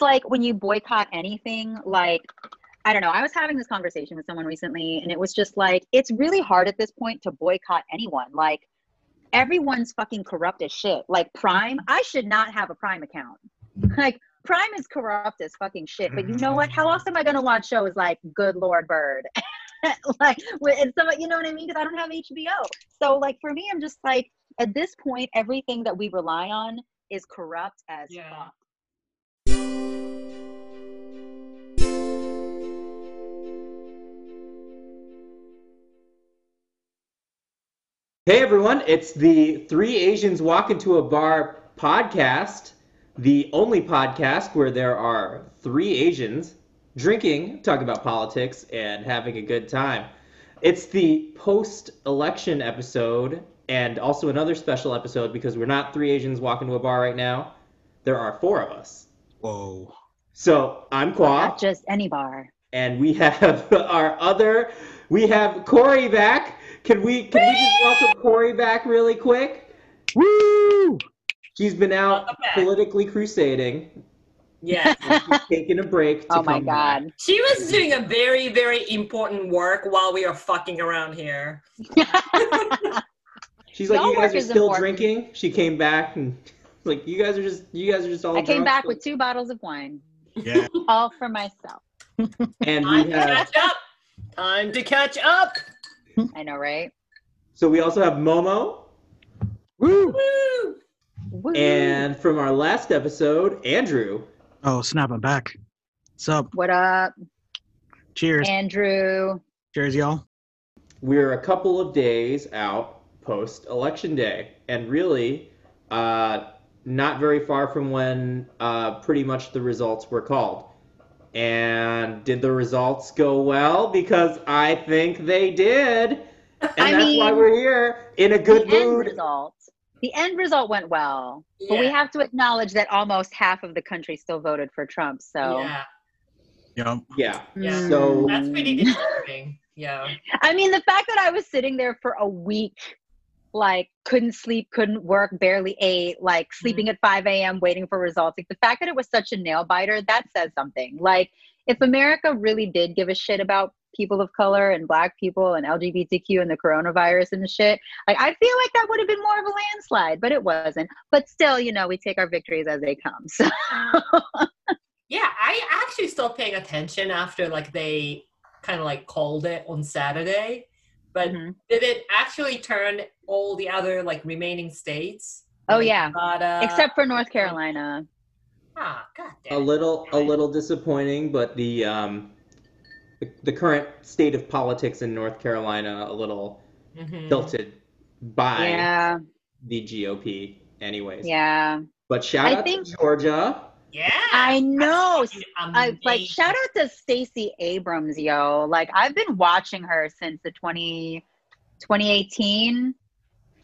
is like when you boycott anything, like I don't know. I was having this conversation with someone recently, and it was just like it's really hard at this point to boycott anyone. Like everyone's fucking corrupt as shit. Like Prime, I should not have a Prime account. Like Prime is corrupt as fucking shit. But you know what? How else am I gonna watch shows like Good Lord Bird? like and some, you know what I mean? Because I don't have HBO. So like for me, I'm just like at this point, everything that we rely on is corrupt as Yeah. fuck. Hey everyone, it's the Three Asians Walk Into a Bar podcast, the only podcast where there are three Asians drinking, talking about politics, and having a good time. It's the post election episode and also another special episode because we're not three Asians walking to a bar right now. There are four of us. Whoa. So I'm Qua, Not just any bar. and we have our other. We have Corey back. Can we can we just welcome Corey back really quick? Woo! She's been out politically crusading. Yeah. She's taking a break. To Oh my come back. god. She was doing a very, very important work while we are fucking around here. She's like, Y'all you guys are still important." drinking. She came back and like, you guys are just you guys are just all. I came back still." with two bottles of wine, Yeah. all for myself. and we Time we to have catch up. Time to catch up. I know, right? so we also have Momo Woo! Woo! Woo. and from our last episode, Andrew. Oh, snap, I'm back. What's up? what up, Cheers. Andrew? Cheers, y'all. We're a couple of days out post election day, and really, uh, not very far from when uh, pretty much the results were called. And did the results go well? Because I think they did. And I that's why we're here in a good the end mood. result. The end result went well, but we have to acknowledge that almost half of the country still voted for Trump. So, Yeah. Yep. Yeah. Yeah. So That's pretty disturbing. Yeah. I mean, the fact that I was sitting there for a week, like couldn't sleep, couldn't work, barely ate, like sleeping mm-hmm. at 5 a.m., waiting for results. Like the fact that it was such a nail biter, that says something. Like if America really did give a shit about people of color and black people and LGBTQ and the coronavirus and shit, like I feel like that would have been more of a landslide, but it wasn't. But still, you know, we take our victories as they come. So Yeah, I actually stopped paying attention after like they kind of like called it on Saturday. But Mhm. did it actually turn all the other like remaining states? Oh, Like yeah. Nevada, except for North Carolina. Ah, god a damn. it. little a little disappointing, but the um the, the current state of politics in North Carolina a little Mhm. tilted by Yeah, the GOP anyways. yeah. But shout I out think- to Georgia. Yeah. I know. I like shout out to Stacey Abrams, yo. Like I've been watching her since the 20, 2018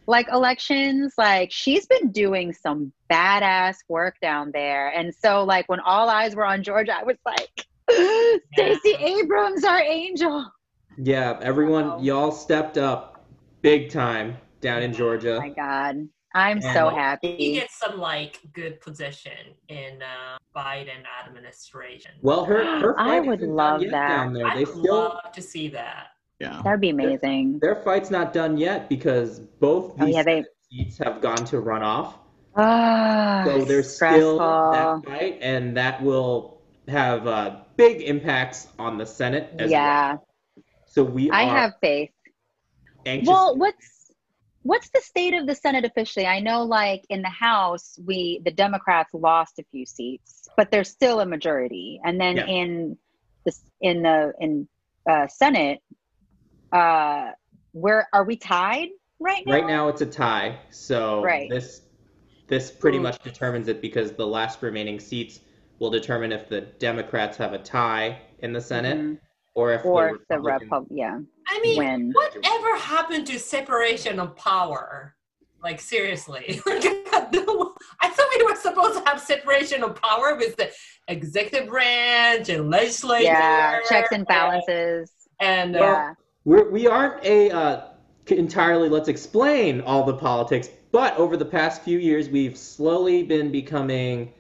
like elections. Like she's been doing some badass work down there. And so like when all eyes were on Georgia, I was like, Stacey Abrams, our angel. Yeah, everyone Wow. y'all stepped up big time down in Oh Georgia. my God. I'm so happy. Well, He gets some like good position in uh, Biden administration. Well, her her I would love that. down there. I They would still love to see that. Yeah. That'd be amazing. their fight's not done yet because both Oh, yeah, they- seats have gone to runoff. Ah, So there's still stressful. that fight, and that will have uh, big impacts on the Senate as yeah, well. So we I are have faith. anxious. Well, what's what's the state of the Senate officially? I know, like in the House, we the Democrats lost a few seats, but there's still a majority. And then Yeah. in the in the in uh, Senate, uh, where are we tied right now? Right now, it's a tie. So Right. this this pretty Mm. much determines it because the last remaining seats will determine if the Democrats have a tie in the Senate Mhm. Or if or the the Repub, yeah, I mean, win. whatever happened to separation of power? Like seriously, I thought we were supposed to have separation of power with the executive branch and legislature. Yeah, checks and balances. And uh, Yeah, We're, we aren't a uh, entirely let's explain all the politics, but over the past few years, we've slowly been becoming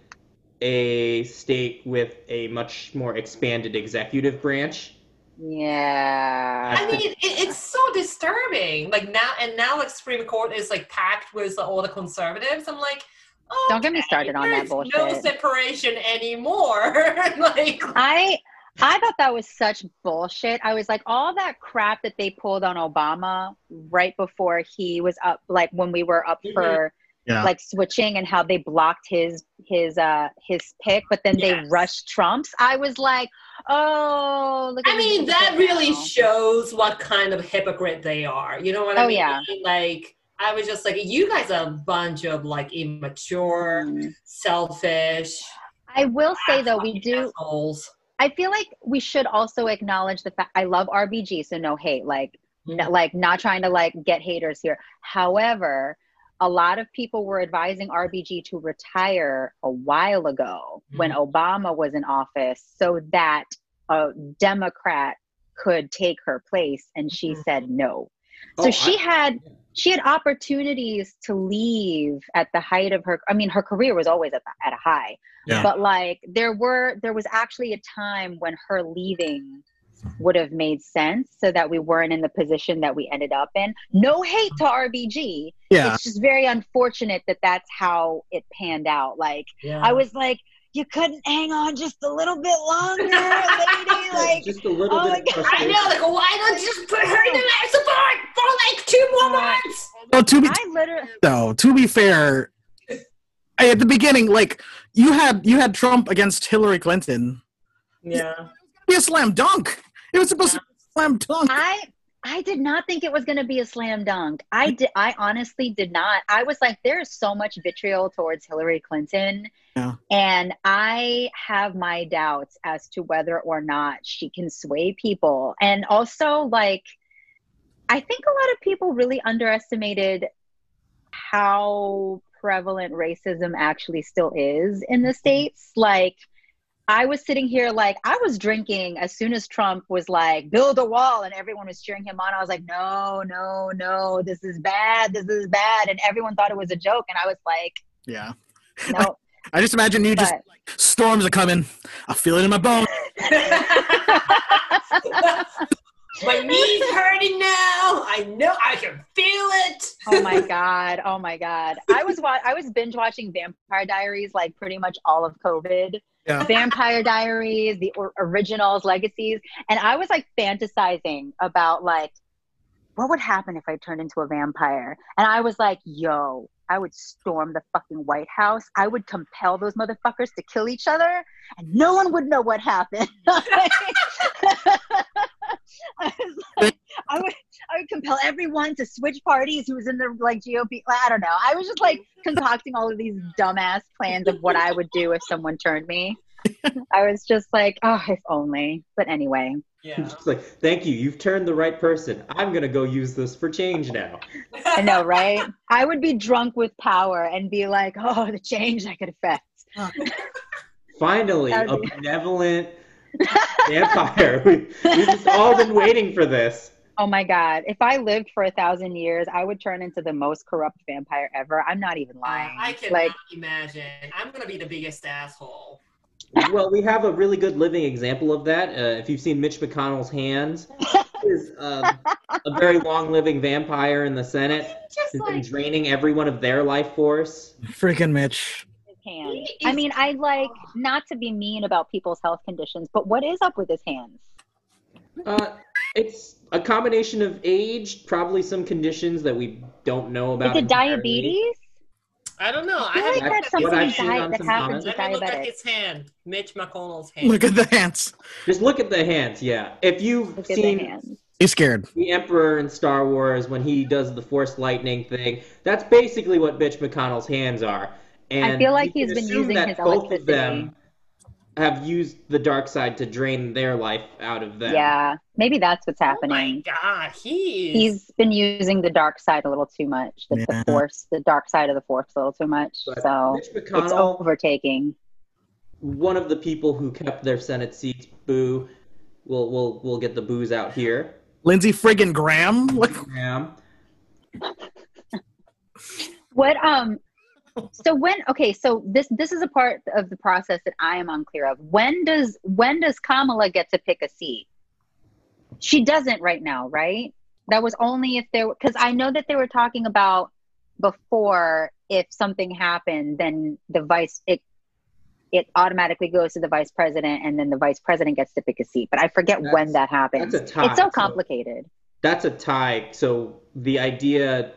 a state with a much more expanded executive branch. Yeah. I mean, it, it's so disturbing. Like now, and now, like Supreme Court is like packed with all the conservatives. I'm like, oh, Don't get me started on that bullshit. no separation anymore. like, I I thought that was such bullshit. I was like, all that crap that they pulled on Obama right before he was up, like when we were up Mhm. for Yeah. like switching and how they blocked his his uh his pick, but then they rushed Trump's. I was like, oh, look. I these mean, that really now. shows what kind of hypocrite they are. You know what I Oh, mean? yeah. Like, I was just like, you guys are a bunch of like immature, Mm. selfish. I will say though, we do. Assholes. I feel like we should also acknowledge the fact I love RBG, so no hate. Like, Mhm. no- like not trying to like get haters here. However, a lot of people were advising RBG to retire a while ago when Obama was in office, so that a Democrat could take her place, and she Mhm. said no. So Oh, she I- had she had opportunities to leave at the height of her. I mean, her career was always at, the, at a high, Yeah. but like there were there was actually a time when her leaving would have made sense so that we weren't in the position that we ended up in no hate to rbg Yeah. it's just very unfortunate that that's how it panned out like Yeah. i was like you couldn't hang on just a little bit longer lady like just a little oh bit my God. I know, like, why don't you just put her in the life support for like two more Right. months? Well, to be i literally though, to be fair, I- at the beginning, like you had you had Trump against Hillary Clinton. Yeah. Be a slam dunk. It was supposed to be a slam dunk. I I did not think it was going to be a slam dunk. I did. I honestly did not. I was like, there is so much vitriol towards Hillary Clinton, Yeah. and I have my doubts as to whether or not she can sway people. And also, like, I think a lot of people really underestimated how prevalent racism actually still is in the mm-hmm. states. Like. I was sitting here like I was drinking as soon as Trump was like build a wall and everyone was cheering him on. I was like, no, no, no, this is bad, this is bad, and everyone thought it was a joke, and I was like, Yeah. no, I just imagine you just but storms are coming. I feel it in my bones. My knees hurting now. I know. I can feel it. oh my god, oh my god, I was wa- I was binge watching Vampire Diaries like pretty much all of COVID. Yeah. Vampire Diaries, the or- originals, legacies, and I was like fantasizing about like what would happen if I turned into a vampire, and I was like, yo. I would storm the fucking White House. I would compel those motherfuckers to kill each other, and no one would know what happened. I was like, I would, I would compel everyone to switch parties who was in the like GOP. I don't know. I was just like concocting all of these dumbass plans of what I would do if someone turned me. I was just like, oh, if only. But anyway, Yeah. Just like, thank you, you've turned the right person. I'm gonna go use this for change now. I know, right? I would be drunk with power and be like, oh, the change I could affect. Finally, a That'd be- benevolent vampire. We, we've just all been waiting for this. Oh my God. If I lived for a thousand years, I would turn into the most corrupt vampire ever. I'm not even lying. I cannot like, imagine. I'm gonna be the biggest asshole. Well, we have a really good living example of that. Uh, if you've seen Mitch McConnell's hands, is um, a very long-living vampire in the Senate. Just He's been like draining everyone of their life force. Freaking Mitch. His hands. He I mean, I like not to be mean about people's health conditions, but what is up with his hands? Uh, it's a combination of age, probably some conditions that we don't know about. Is it diabetes? I don't know. I feel haven't like looked that's at his what I've something seen hand. on di- that happens with Let me look at his hand. Mitch McConnell's hand. Look at the hands. Just look at the hands. Yeah, if you've Look seen. He's scared. the Emperor in Star Wars when he does the Force lightning thing, that's basically what Mitch McConnell's hands are. And I feel like he's been using that his both of them have used the dark side to drain their life out of them. Yeah, maybe that's what's Oh my happening. god, he he's been using the dark side a little too much. The, Yeah. the force, the dark side of the force, a little too much. But so it's McConnell, overtaking. one of the people who kept their Senate seats, boo. We'll we'll we'll get the booze out here. Lindsey friggin' Graham. Like, Yeah. What um So when okay, so this this is a part of the process that I am unclear of. When does when does Kamala get to pick a seat? She doesn't right now, right? That was only if there because I know that they were talking about before if something happened, then the vice it it automatically goes to the vice president and then the vice president gets to pick a seat. But I forget when that happens. that's a tie, It's so so- complicated. That's a tie. So the idea,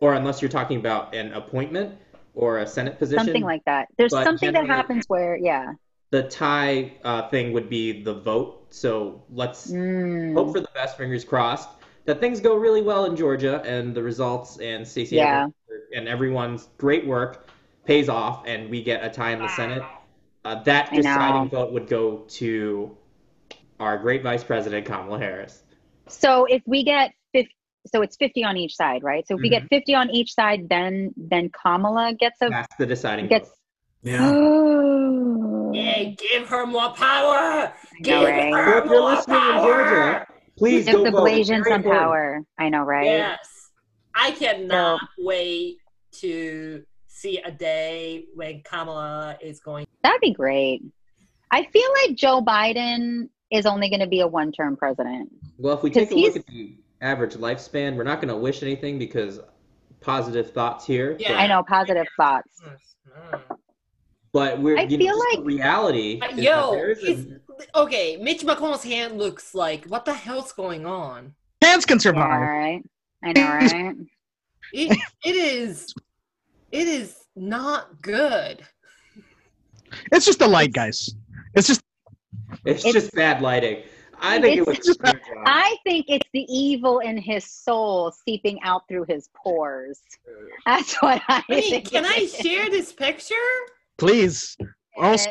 or unless you're talking about an appointment or a Senate position, Something like that. There's but something that happens where yeah. the tie uh, thing would be the vote. So let's Mm. hope for the best. Fingers crossed that things go really well in Georgia and the results and Stacey Yeah. And everyone's great work pays off and we get a tie in the Senate. Uh, that deciding vote would go to our great Vice President Kamala Harris. So if we get 50, so it's 50 on each side, right? So if we Mm-hmm. get 50 on each side, then then Kamala gets a That's the deciding gets. vote. Yeah. Oh. Yay, give her more power! Give know, right? her So if you're more listening in power! Georgia, please Give the vote. Blasians some power. I know, right? Yes. I cannot wait to see a day when Kamala is going. That'd be great. I feel like Joe Biden is only going to be a one-term president. Well, if we take a look at the average lifespan, we're not going to wish anything because positive thoughts here. Yeah. I know positive thoughts. But we're I you know, feel just like- reality. Uh, is Yo, there is a- okay, Mitch McConnell's hand looks like what the hell's going on? Hands can Yeah, survive. right. I know, right? It, it is, it is not good. It's just the light, guys. It's just it's, it's- just bad lighting. I think it It's- was. a great job. I think it's the evil in his soul seeping out through his pores. That's what I I mean, think. can I is. share this picture? please also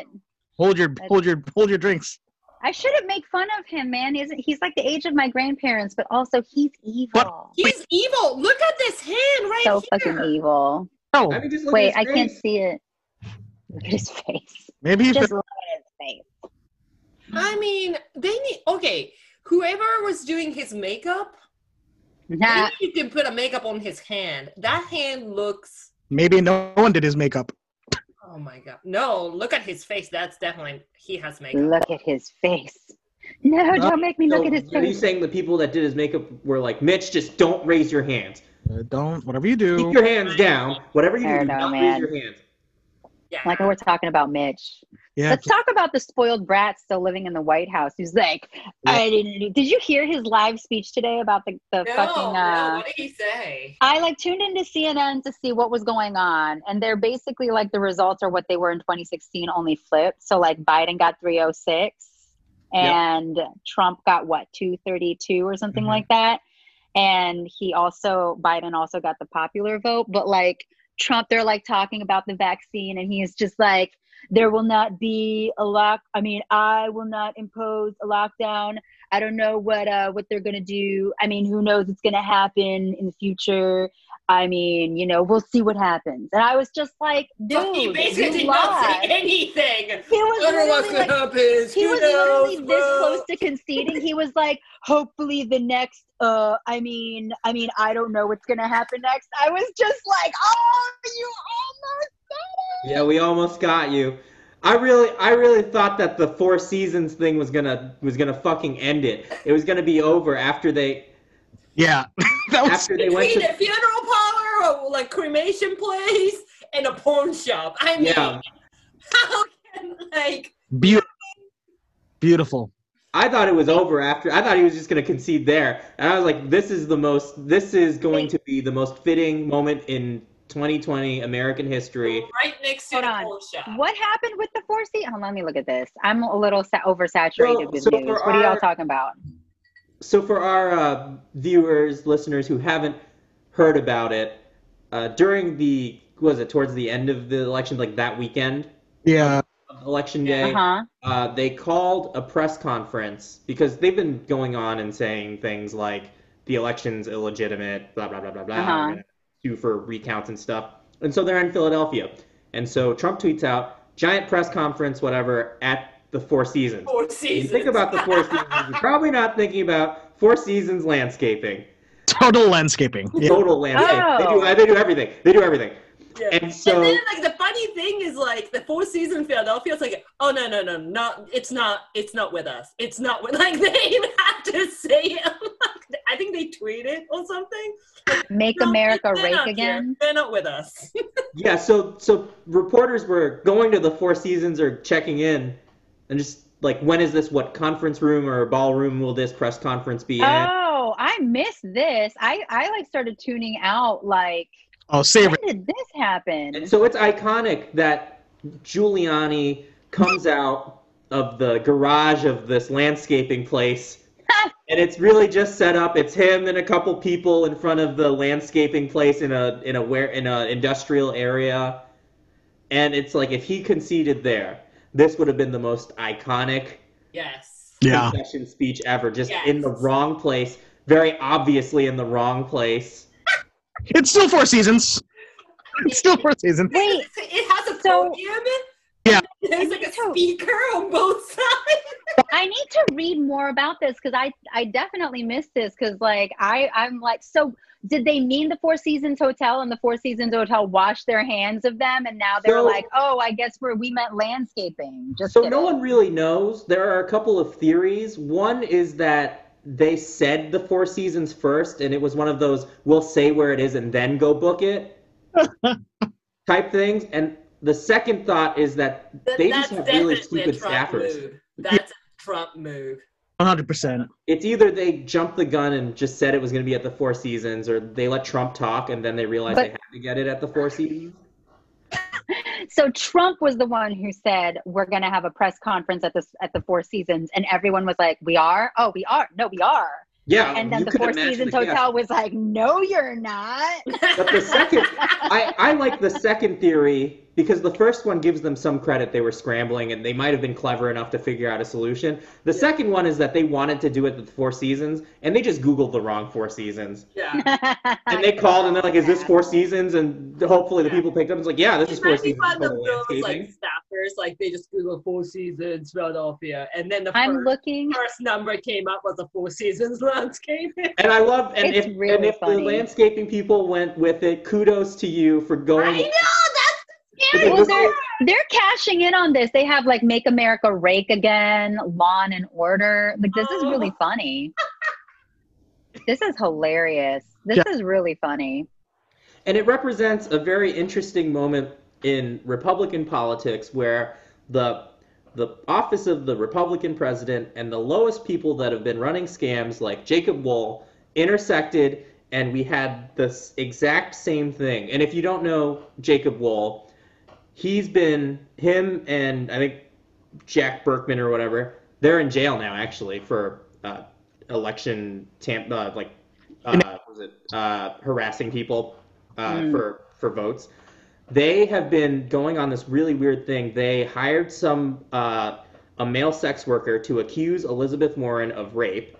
hold your hold your hold your drinks. I shouldn't make fun of him, man. He's he's like the age of my grandparents, but also he's evil. He's evil. Look at this hand right So here. fucking evil. Oh, I mean, Wait, I his can't see it. Look at his face. maybe he Just look at his face. I mean, they need okay. Whoever was doing his makeup, Nah, maybe you can put a makeup on his hand. That hand looks. maybe no one did his makeup. Oh my god! No, look at his face. That's definitely he has makeup. look at his face. No, don't make me So, look at his face. are you saying the people that did his makeup were like, Mitch, just don't raise your hands. Uh, don't whatever you do. Keep your hands down. Whatever you do, I don't man. raise your hands. Yeah. Like we're talking about Mitch. Yeah, Let's talk about the spoiled brat still living in the White House. Who's like, I didn't. Did you hear his live speech today about the the no, fucking? no. Uh, What did he say? I like tuned into CNN to see what was going on, and they're basically like the results are what they were in 2016, only flipped. So like Biden got 306, and Trump got what 232 or something Mhm. like that, and he also Biden also got the popular vote, but like Trump, they're like talking about the vaccine, and he's just like. There will not be a lock. I mean, I will not impose a lockdown. I don't know what uh what they're gonna do. I mean, who knows what's gonna happen in the future? I mean, you know, we'll see what happens. And I was just like, So dude, he basically you did not say anything. He was I don't know what's literally gonna like, happen. he Who was literally knows, this bro? close to conceding. He was like, hopefully the next. Uh, I mean, I mean, I don't know what's gonna happen next. I was just like, oh, you almost said it. Yeah, we almost got you. I really, I really thought that the Four Seasons thing was gonna was gonna fucking end it. It was gonna be over after they yeah. that was after they went to a funeral parlor, or like cremation place, and a porn shop. I mean, yeah. how can like beautiful. Beautiful. I thought it was over after. I thought he was just gonna concede there, and I was like, "This is the most. This is going to be the most fitting moment in 2020 American history." right next to Hold the on. porn shop? What happened with the four seat? Oh, let me look at this. I'm a little sa- oversaturated So- with so news. for What are y'all talking about? So for our uh, viewers, listeners who haven't heard about it, uh, during the was it towards the end of the election, like that weekend, Yeah. election day, Uh huh. uh, they called a press conference because they've been going on and saying things like the election's illegitimate, blah blah blah blah blah. Uh-huh. We're gonna sue for recounts and stuff. And so they're in Philadelphia, and so Trump tweets out giant press conference, whatever, at the Four Seasons. Four seasons. you think about the Four Seasons, you're probably not thinking about Four Seasons landscaping, Total landscaping. Yeah. total landscape. They Oh. do they do everything. They do everything. Yeah. And And so then, like the funny thing is, like the four season Philadelphia, it's like, oh no, no, no, not it's not, it's not with us. It's not with. Like they even have to say it. I think they tweeted or something. Make No, America they're rake not here. again. They're not with us. yeah, so so reporters were going to the Four Seasons or checking in, and just like when is this? What conference room or ballroom will this press conference be in? Oh, I missed this. I I like started tuning out. Like, Oh, save when did this happen? And so it's iconic that Giuliani comes out of the garage of this landscaping place. And it's really just set up. It's him and a couple people in front of the landscaping place in a in a where in a industrial area. And it's like if he conceded there, this would have been the most iconic yes. Yeah. concession speech ever. Just Yes. in the wrong place, very obviously in the wrong place. It's still four seasons. It's still four seasons. Wait, It has a So- podium. Yeah. There's like a So- speaker on both sides. I need to read more about this because I I definitely missed this because like I I'm like so did they mean the Four Seasons Hotel and the Four Seasons Hotel washed their hands of them and now they're So- like oh I guess we're we meant landscaping just So kidding. no one really knows. There are a couple of theories. One is that they said the Four Seasons first, and it was one of those we'll say where it is and then go book it type things. And the second thought is that That- they just have really stupid staffers. Move. That's a Trump move. 100%. It's either they jumped the gun and just said it was going to be at the Four Seasons, or they let Trump talk and then they realized But- they had to get it at the Four Seasons. So Trump was the one who said we're going to have a press conference at the at the Four Seasons, and everyone was like, "We are? Oh, we are? No, we are." Yeah, And then the Four Seasons the chaos. Hotel was like, "No, you're not." But the second, I, I like the second theory because the first one gives them some credit. They were scrambling and they might have been clever enough to figure out a solution. The second one is that they wanted to do it at the Four Seasons and they just Googled the wrong Four Seasons. yeah. And they called and they're like, is this Four Seasons? And hopefully the people picked up and it's like, yeah, this is Four Seasons. one of those like landscaping. staffers, like they just Google Four Seasons Philadelphia, and then the I'm first, looking. first number came up was the Four Seasons landscape. And I love, and It's if, really and if the landscaping people went with it, kudos to you for I going. Know that's Okay, Well, they're they're cashing in on this. They have like "Make America Rake Again," "Lawn and Order." Like this is really oh. funny. This is hilarious. This is really funny. And it represents a very interesting moment in Republican politics where the the office of the Republican president and the lowest people that have been running scams like Jacob Wohl intersected and we had this exact same thing. And if you don't know Jacob Wohl, he's been him and I think Jack Burkman or whatever, they're in jail now actually for uh, election tam- uh, like uh, was it uh, harassing people uh, Mm. for for votes. They have been going on this really weird thing. They hired some uh, a male sex worker to accuse Elizabeth Warren of rape.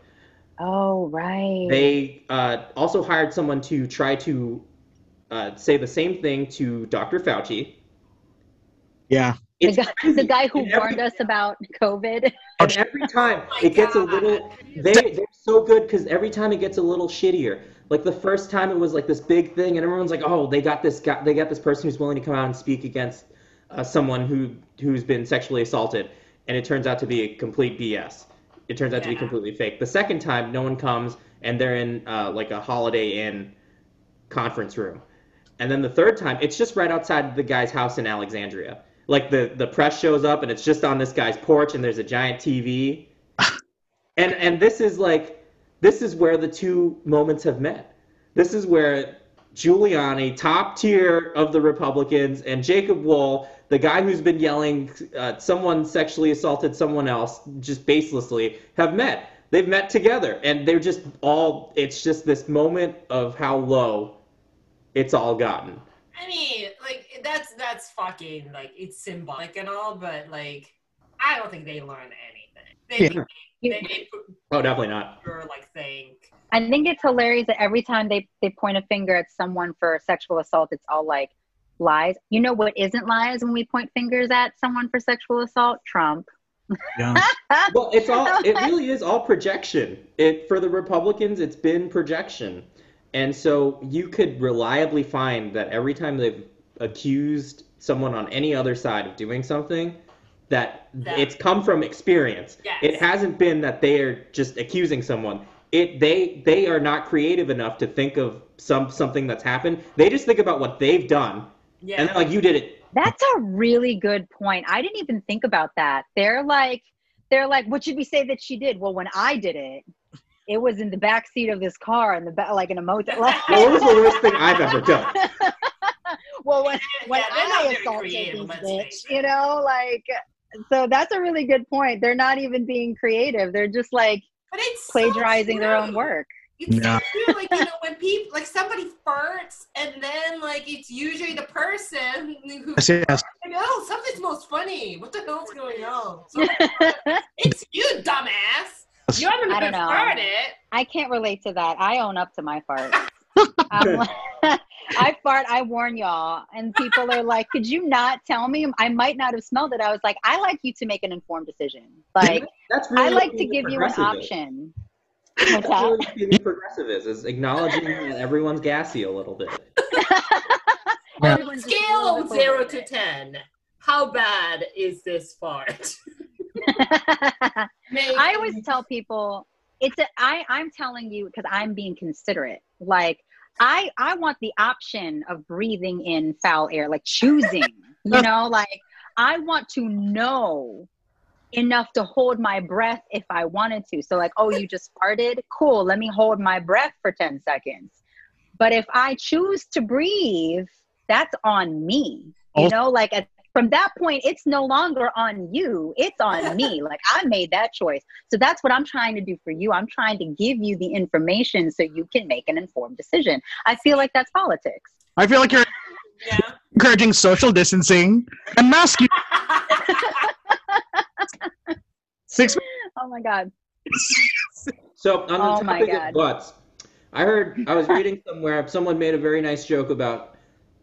Oh right. They uh, also hired someone to try to uh, say the same thing to Dr. Fauci. Yeah. the guy, the guy who every- warned us about COVID. And every time my it gets a little, they they're so good because every time it gets a little shittier. Like the first time it was like this big thing, and everyone's like, "Oh, they got this guy, they got this person who's willing to come out and speak against uh, someone who who's been sexually assaulted," and it turns out to be a complete BS. It turns out to be completely fake. The second time, no one comes, and they're in uh, like a Holiday Inn conference room, and then the third time, it's just right outside the guy's house in Alexandria. Like the the press shows up, and it's just on this guy's porch, and there's a giant TV and and this is like this is where the two moments have met. This is where Giuliani, top tier of the Republicans, and Jacob Wohl, the guy who's been yelling uh, someone sexually assaulted someone else just baselessly, have met. They've met together, and they're just all. It's just this moment of how low it's all gotten. I mean, like that's that's fucking like it's symbolic and all, but like I don't think they learn anything. They Yeah. think they, they Oh, definitely not. your like think. I think it's hilarious that every time they, they point a finger at someone for sexual assault, it's all like lies. You know what isn't lies when we point fingers at someone for sexual assault? Trump. Yeah. Well, it's all. It really is all projection. It for the Republicans, it's been projection, and so you could reliably find that every time they've accused someone on any other side of doing something, that That- it's come from experience. Yes. It hasn't been that they are just accusing someone. It they they are not creative enough to think of some something that's happened. They just think about what they've done, Yeah. and then like you did it. That's a really good point. I didn't even think about that. They're like, they're like, what should we say that she did? Well, when I did it, it was in the back seat of this car in the back, like in a motel. What was the worst thing I've ever done? well, when when Yeah, they're not I assaulted creative, these bitch, face it. you know, like. So that's a really good point. They're not even being creative. They're just like But it's so plagiarizing their own true. work. It's Yeah. so true. Like you know, when people like somebody farts, and then like it's usually the person who Yes, yes. like, oh, something smells funny. What the hell's going on? It's you, dumbass. You're the I one don't know. farted. I can't relate to that. I own up to my fart. I'm like, I fart. I warn y'all, and people are like, "Could you not tell me? I might not have smelled it." I was like, "I like you to make an informed decision. Like, That's really I like to give you an progressive is. option." That's What's really that? what being progressive is, is acknowledging that everyone's gassy a little bit. Yeah. On a Everyone's just a scale of zero to ten, how bad is this fart? I always tell people it's a I I'm telling you because I'm being considerate. Like I I want the option of breathing in foul air, like choosing. you know, like I want to know enough to hold my breath if I wanted to. So like, oh, you just farted? Cool, let me hold my breath for 10 seconds. But if I choose to breathe, that's on me. You know, like at, from that point, it's no longer on you. It's on me. Like I made that choice. So that's what I'm trying to do for you. I'm trying to give you the information so you can make an informed decision. I feel like that's politics. I feel like you're Yeah. encouraging social distancing and mask use. Six. Oh my God. So on the Oh my topic God. of butts, I heard I was reading somewhere someone made a very nice joke about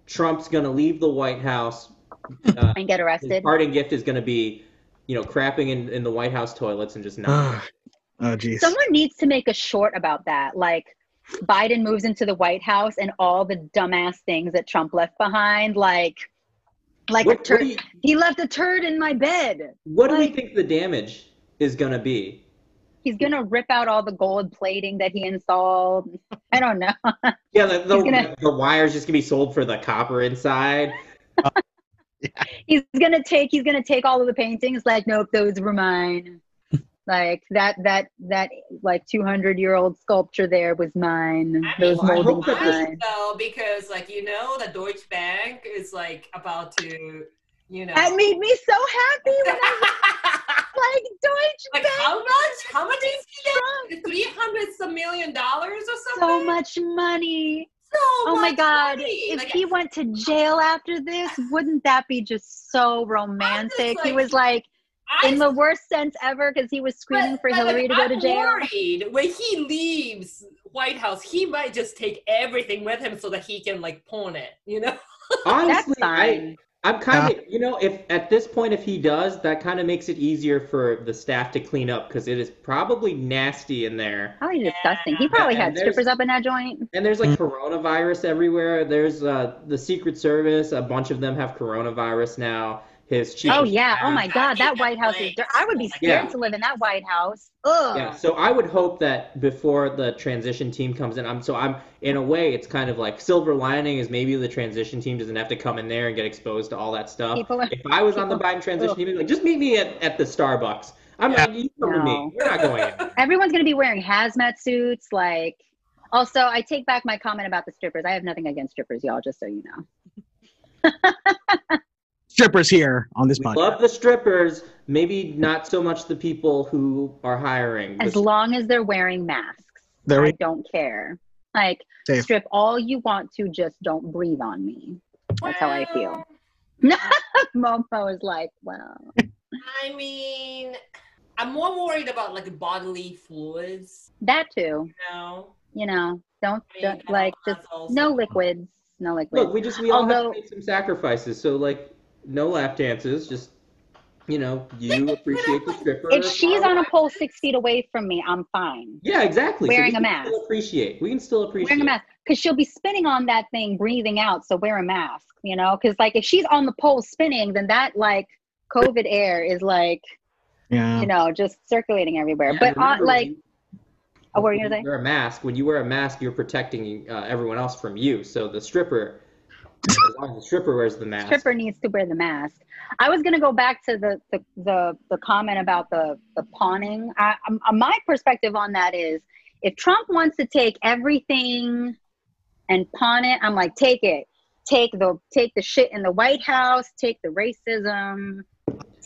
Trump's going to leave the White House. Uh, And get his arrested. parting gift is going to be, you know, crapping in, in the White House toilets and just not. oh, jeez. Someone needs to make a short about that. Like Biden moves into the White House and all the dumbass things that Trump left behind. Like, like what, what, turd. you, He left a turd in my bed. what do we think the damage is going to be? He's gonna rip out all the gold plating that he installed. I don't know. Yeah, the, the, gonna- the wire's just going to be sold for the copper inside. He's gonna take. He's gonna take all of the paintings. Like, nope, those were mine. like that. That that like two hundred year old sculpture there was mine. I Those mean, I hope moldings were mine. though, because like you know, the Deutsche Bank is like about to, you know. That made me so happy when I like Deutsche like Bank. how much? How much is he Trump. get? Three hundreds of million dollars or something so much money. So Oh my god. money. If Like, he went to jail after this, wouldn't that be just so romantic? he like- was like I in the worst sense ever because he was screaming But- for but, Hillary like, to go to I'm jail. Worried when he leaves White House, he might just take everything with him so that he can like pawn it. You know? Honestly, That's fine. I, I'm kind of, you know, if at this point, if he does, that kind of makes it easier for the staff to clean up because it is probably nasty in there. Probably disgusting. He probably And had there's- strippers up in that joint. And there's like coronavirus everywhere. There's uh, the Secret Service. A bunch of them have coronavirus now. His chief. Oh of yeah. Oh my god. That White House is like- dirt. I would be scared Yeah. to live in that White House. Ugh. Yeah, so I would hope that before the transition team comes in, I'm so I'm in a way it's kind of like silver lining is maybe the transition team doesn't have to come in there and get exposed to all that stuff. People are- if I was on the Biden transition ugh. team, like just meet me at, at the Starbucks. I'm Yeah. like, you come to me. No. We're not going in. Everyone's gonna be wearing hazmat suits. Like, also, I take back my comment about the strippers. I have nothing against strippers, y'all. Just so you know. Strippers here on this We podcast. love the strippers, maybe not so much the people who are hiring. As The- long as they're wearing masks, There I we don't care. Like, Safe. strip all you want to, just don't breathe on me. That's how I feel. Well, Momo is like, well, I mean, I'm more worried about like bodily fluids. that too. You know, You know, don't, I mean, don't like just that's also- no liquids, no liquids. Look, we just we all have Although- to make some sacrifices. So like, no lap dances, just you know, you appreciate the stripper. If she's on a pole six feet away from me, I'm fine. Yeah, exactly. Wearing we a can mask. Still appreciate. We can still appreciate. Wearing a mask because she'll be spinning on that thing, breathing out. So wear a mask, you know. Because like if she's on the pole spinning, then that like COVID air is like Yeah. you know just circulating everywhere. Yeah, but uh, remember, like, when oh, what were you when gonna say? Wear a mask. When you wear a mask, you're protecting uh, everyone else from you. So the stripper, as long as the stripper wears the mask. stripper needs to wear the mask. I was gonna go back to the the the, the comment about the the pawning. I, um, uh, my perspective on that is, if Trump wants to take everything and pawn it, I'm like, take it, take the take the shit in the White House, take the racism,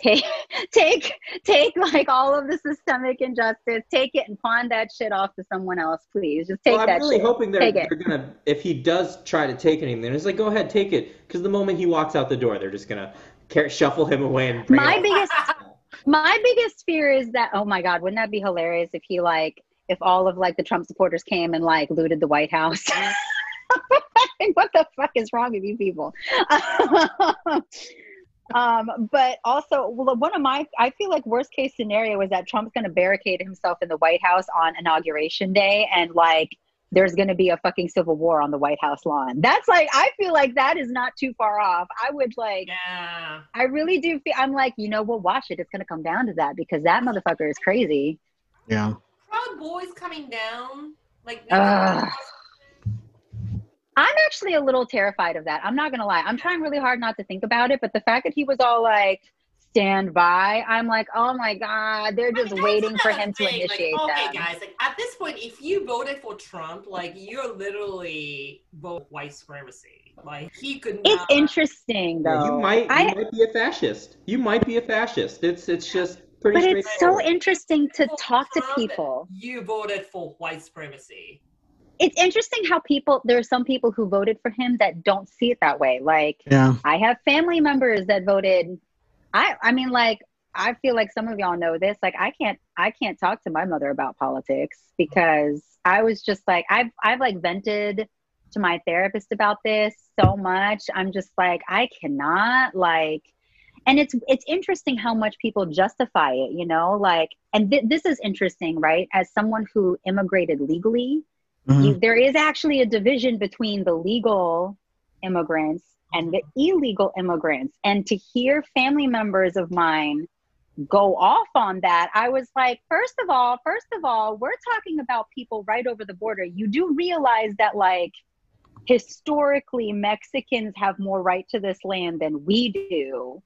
take take take like all of the systemic injustice, take it and pawn that shit off to someone else, please. Just take well, I'm that really shit. hoping they're, it. they're gonna. If he does try to take anything, then it's like, go ahead, take it. Because the moment he walks out the door, they're just gonna shuffle him away and bring My biggest my biggest fear is that oh my god wouldn't that be hilarious if he like if all of like the trump supporters came and like looted the white house what the fuck is wrong with you people um, um but also well, one of my i feel like worst case scenario is that trump's going to barricade himself in the white house on inauguration day and like there's going to be a fucking civil war on the white house lawn that's like i feel like that is not too far off i would like Yeah. I really do feel I'm like, you know we'll watch it. It's gonna come down to that because that motherfucker is crazy. Yeah. Proud Boys coming down. Like Ugh. I'm actually a little terrified of that. I'm not gonna lie. I'm trying really hard not to think about it, but the fact that he was all like stand by, I'm like, oh my god, they're I mean, just waiting for another him to initiate like, okay, them. guys, like at this point, if you voted for Trump, like you're literally vote white supremacy. Like he could It's interesting Yeah, though. you might. You I, might be a fascist. You might be a fascist. It's it's just pretty. but it's so interesting to For talk to people. You voted for white supremacy. It's interesting how people there are some people who voted for him that don't see it that way. Like Yeah. I have family members that voted. I I mean, like I feel like some of y'all know this. Like I can't I can't talk to my mother about politics because I was just like I've I've like vented to my therapist about this so much. I'm just like I cannot like. And it's it's interesting how much people justify it, you know, like, and th- this is interesting, right? As someone who immigrated legally, Mhm. you, there is actually a division between the legal immigrants and the illegal immigrants. And to hear family members of mine go off on that, I was like, first of all, first of all, we're talking about people right over the border. You do realize that, like, historically, Mexicans have more right to this land than we do.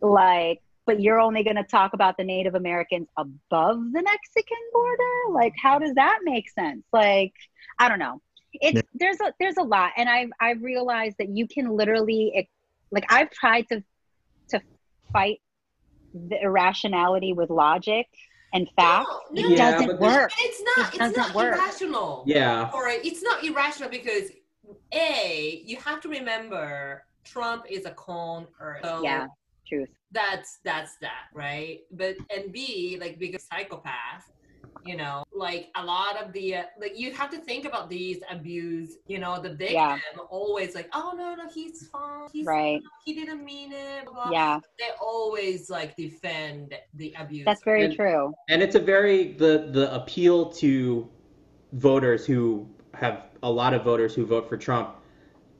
Like, but you're only going to talk about the Native Americans above the Mexican border? Like, how does that make sense? Like, I don't know. It's Yeah. there's a there's a lot, and I've I've realized that you can literally ex- like I've tried to to fight the irrationality with logic and fact. No, it no. Yeah, doesn't but work. And it's not. It It's doesn't not work. irrational. Yeah. Or it's not irrational because a you have to remember Trump is a con or so Yeah, truth. That's that's that right but and b like because psychopath you know like a lot of the uh, like you have to think about these abuse you know the victim Yeah. always like oh no no he's fine he's Right. he didn't mean it blah, blah. Yeah, they always like defend the abuse that's very And- true. and it's a very the the appeal to voters who have a lot of voters who vote for Trump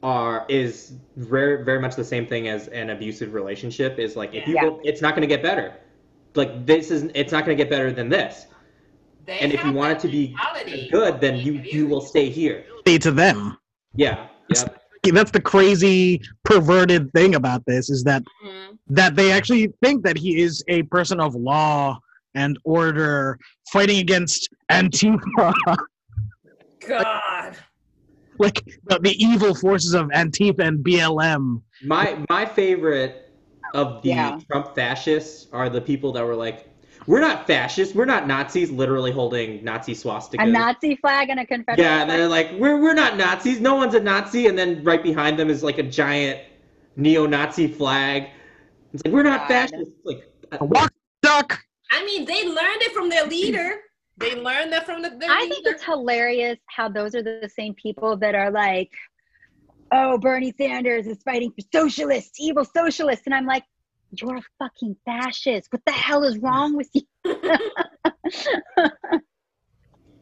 are is very very much the same thing as an abusive relationship is like if you Yeah. vote it's not going to get better. Like this is it's not going to get better than this. They and if you want it to be good then you you will stay here. Stay to them. yeah yep That's the crazy perverted thing about this is that Mhm. that they actually think that he is a person of law and order fighting against Antifa, god like the, the evil forces of Antifa and BLM. my my favorite of the Yeah. Trump fascists are the people that were like we're not fascists we're not Nazis literally holding Nazi swastikas A Nazi flag and a Confederate Yeah, and they're like, we're we're not Nazis. No one's a Nazi. And then right behind them is like a giant neo-Nazi flag. It's like we're not God. fascists. Like, uh, Walk duck. i mean they learned it from their leader they learn that from the, their I leader think it's hilarious how those are the same people that are like, oh, Bernie Sanders is fighting for socialists, evil socialists. And I'm like, You're a fucking fascist. What the hell is wrong with you?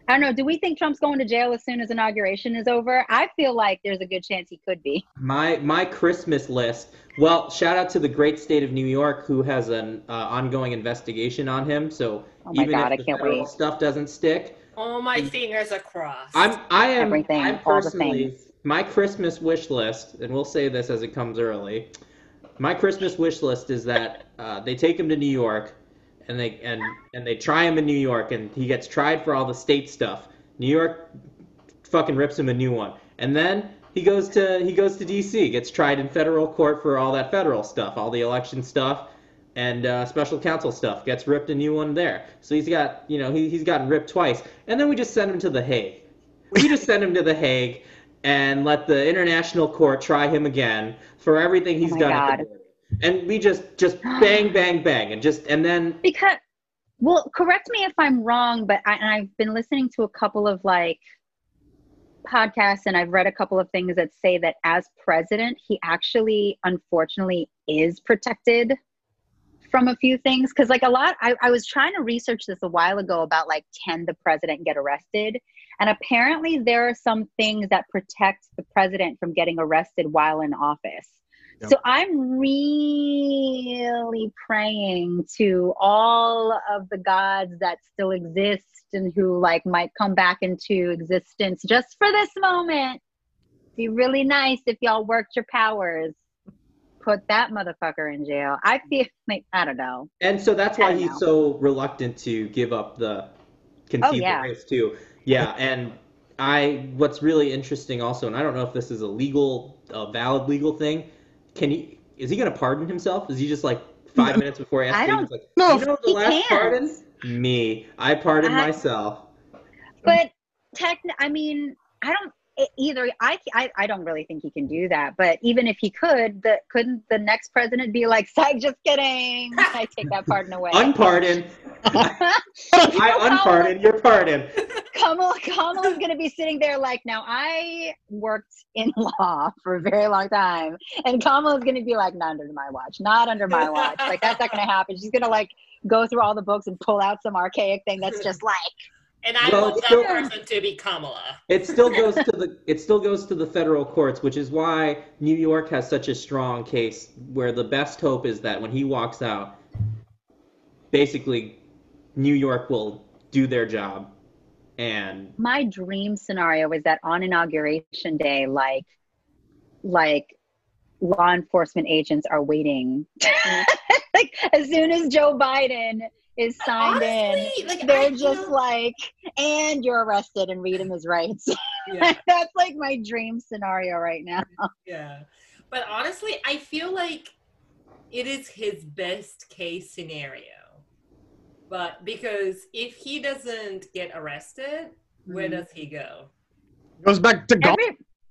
I don't know. Do we think Trump's going to jail as soon as inauguration is over? I feel like there's a good chance he could be. My my Christmas list. Well, shout out to the great state of New York who has an uh, ongoing investigation on him. So Oh my even God, I if the can't wait. stuff doesn't stick, All my fingers are crossed. I'm I am Everything, I'm all the personally things. my Christmas wish list, and we'll say this as it comes early. My Christmas wish list is that uh, they take him to New York, and they and and they try him in New York, and he gets tried for all the state stuff. New York fucking rips him a new one, and then he goes to he goes to D.C. gets tried in federal court for all that federal stuff, all the election stuff. And uh, special counsel stuff gets ripped a new one there. So he's got, you know, he, he's gotten ripped twice. And then we just send him to The Hague. We just send him to The Hague and let the international court try him again for everything he's Oh done at the. And we just just bang bang bang and just and then Because, well, correct me if I'm wrong, but I, and I've been listening to a couple of like podcasts and I've read a couple of things that say that as president, he actually, unfortunately, is protected from a few things. Because, like, a lot, I, I was trying to research this a while ago about like, can the president get arrested? And apparently, there are some things that protect the president from getting arrested while in office. Yep. So I'm really praying to all of the gods that still exist and who like might come back into existence just for this moment. Be really nice if y'all worked your powers. Put that motherfucker in jail. I feel like I don't know. and so that's why he's know. so reluctant to give up the concede Oh, yeah. race too. Yeah, and I what's really interesting also, and I don't know if this is a legal, a valid legal thing. Can he? Is he going to pardon himself? Is he just like five No. minutes before he has I don't- like, No, you know the last can't. pardon? Me. I pardoned I- myself. But tech, I mean, I don't either. I, I I don't really think he can do that. But even if he could, the couldn't the next president be like, "Psych, just kidding. I take that pardon away." Unpardon. I Kamala- unpardon your pardon. Kamala, Kamala's going to be sitting there like, now I worked in law for a very long time. And Kamala's going to be like, not under my watch, not under my watch. Like, that's not going to happen. She's going to like go through all the books and pull out some archaic thing that's just like, and I Well, want that still- person to be Kamala. It still goes to the it still goes to the federal courts, which is why New York has such a strong case where the best hope is that when he walks out, basically New York will do their job and my dream scenario is that on inauguration day, like, like law enforcement agents are waiting. like, as soon as Joe Biden is signed in, like, they're I just feel- like, and you're arrested and read him his rights. yeah, That's like my dream scenario right now. yeah. But honestly, I feel like it is his best case scenario. But because if he doesn't get arrested, where Mhm. does he go? goes back to golf.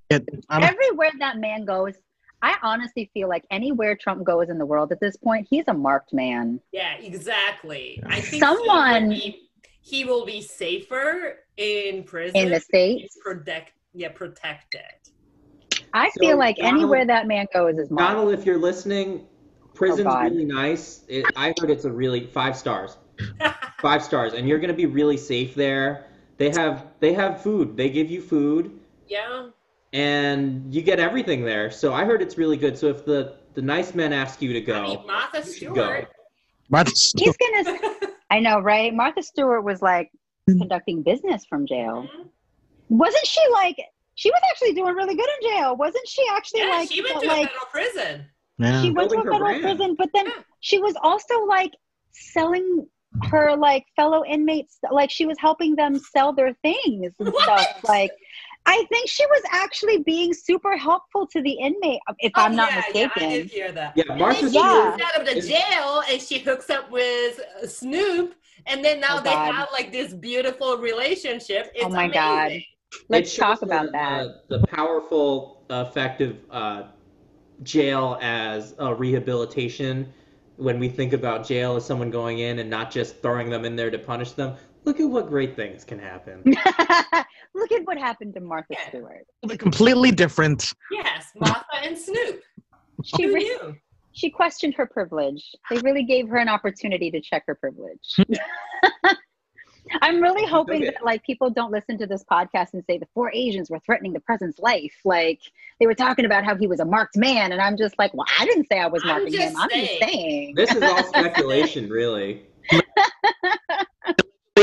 Every, I everywhere that man goes, I honestly feel like anywhere Trump goes in the world at this point, he's a marked man. Yeah, exactly. I think Someone- he will, be, he will be safer in prison In the States? Protect, yeah, protected. I So, feel like Donald- anywhere that man goes is marked. Donald, if you're listening, prison's Oh, really nice. It, I heard it's a really five stars, five stars, and you're gonna be really safe there. They have they have food. They give you food, yeah. And you get everything there. So I heard it's really good. So if the the nice men ask you to go, I mean, Martha you should go. Stewart. That's He's gonna. I know, right? Martha Stewart was like conducting business from jail. Mm-hmm. Wasn't she like? She was actually doing really good in jail. Wasn't she actually yeah, like? she went to like a federal prison. yeah. she went to a federal prison, but then Yeah. she was also like selling her like fellow inmates like she was helping them sell their things and What? stuff like i think she was actually being super helpful to the inmate if i'm Oh, not yeah, mistaken Yeah, I did hear that. Yeah, And Martha then she Stewart moves out of the jail and she hooks up with uh, Snoop, and then now Oh, they God. have like this beautiful relationship. It's Oh, my amazing. God. Let's talk the- about that The, the powerful effect of uh, jail as a rehabilitation. When we think about jail as someone going in and not just throwing them in there to punish them, look at what great things can happen. look at what happened to martha Yeah. stewart completely different. Yes, Martha and Snoop. she, Who re- knew? she questioned her privilege. They really gave her an opportunity to check her privilege. I'm really hoping Okay. that like people don't listen to this podcast and say the four Asians were threatening the president's life. Like they were talking about how he was a marked man, and I'm just like, well, I didn't say I was I'm marking just him. I'm just saying. saying. This is all speculation, really.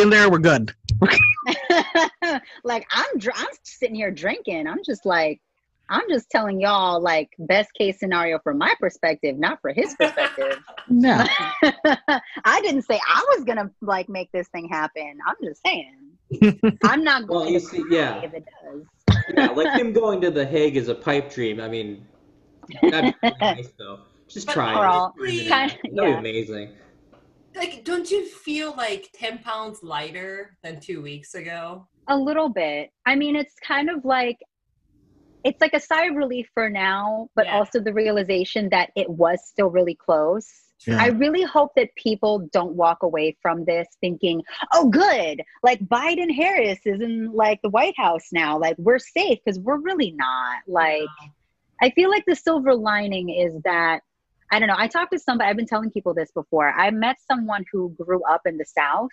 In there, we're good. like I'm, dr- I'm sitting here drinking. I'm just like, I'm just telling y'all like best case scenario from my perspective, not for his perspective. no, I didn't say I was gonna like make this thing happen. I'm just saying. I'm not Well, going you to see, yeah. if it does. Yeah, like him going to The Hague is a pipe dream. I mean, that'd be nice, though. Just But try it. Carl, Just kind- That'd be yeah. amazing. Like, don't you feel like 10 pounds lighter than two weeks ago? A little bit. I mean, it's kind of like it's like a sigh of relief for now, but Yeah. also the realization that it was still really close. Yeah. I really hope that people don't walk away from this thinking, "Oh, good! Like Biden Harris is in like the White House now. Like we're safe," because we're really not. Like I feel like the silver lining is that I don't know. I talked to somebody. I've been telling people this before. I met someone who grew up in the South,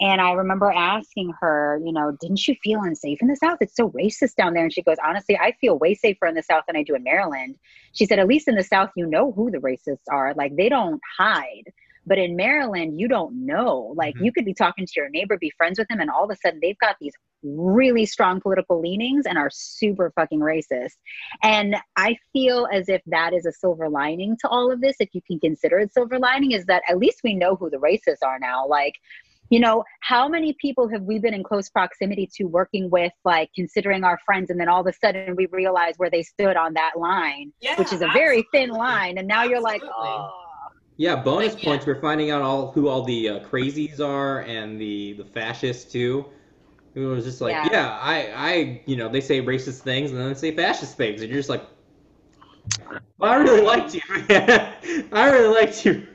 and I remember asking her, you know, didn't you feel unsafe in the South? It's so racist down there. And she goes, honestly, I feel way safer in the South than I do in Maryland. She said, at least in the South, you know who the racists are. Like they don't hide. But in Maryland, you don't know. Like Mhm. you could be talking to your neighbor, be friends with him, and all of a sudden they've got these really strong political leanings and are super fucking racist. And I feel as if that is a silver lining to all of this, if you can consider it silver lining, is that at least we know who the racists are now. Like, you know, how many people have we been in close proximity to working with, like considering our friends, and then all of a sudden we realize where they stood on that line, Yeah, which is a very thin line. And now you're like, oh. Yeah, bonus Like, yeah. points. We're finding out all who all the uh, crazies are and the the fascists too. It was just like, Yeah. yeah. I, I, you know, they say racist things and then they say fascist things, and you're just like, well, I really liked you. I really liked you.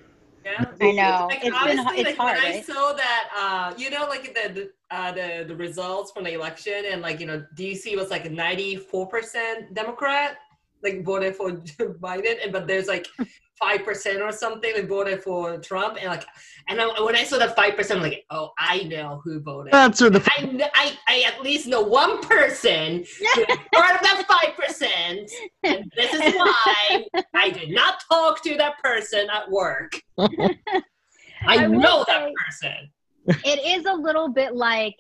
Yeah. I know. Like, It's been honestly, it's like hard, when I saw that, uh, you know, like the the, uh, the the results from the election, and like you know, DC was like ninety four percent Democrat, like voted for Biden, and but there's like five percent or something that voted for Trump, and like, and I, when I saw that five percent, I'm like, oh, I know who voted. That's the I, I, I at least know one person who is part of that five percent, and this is why I did not talk to that person at work. I, I know that person. it is a little bit like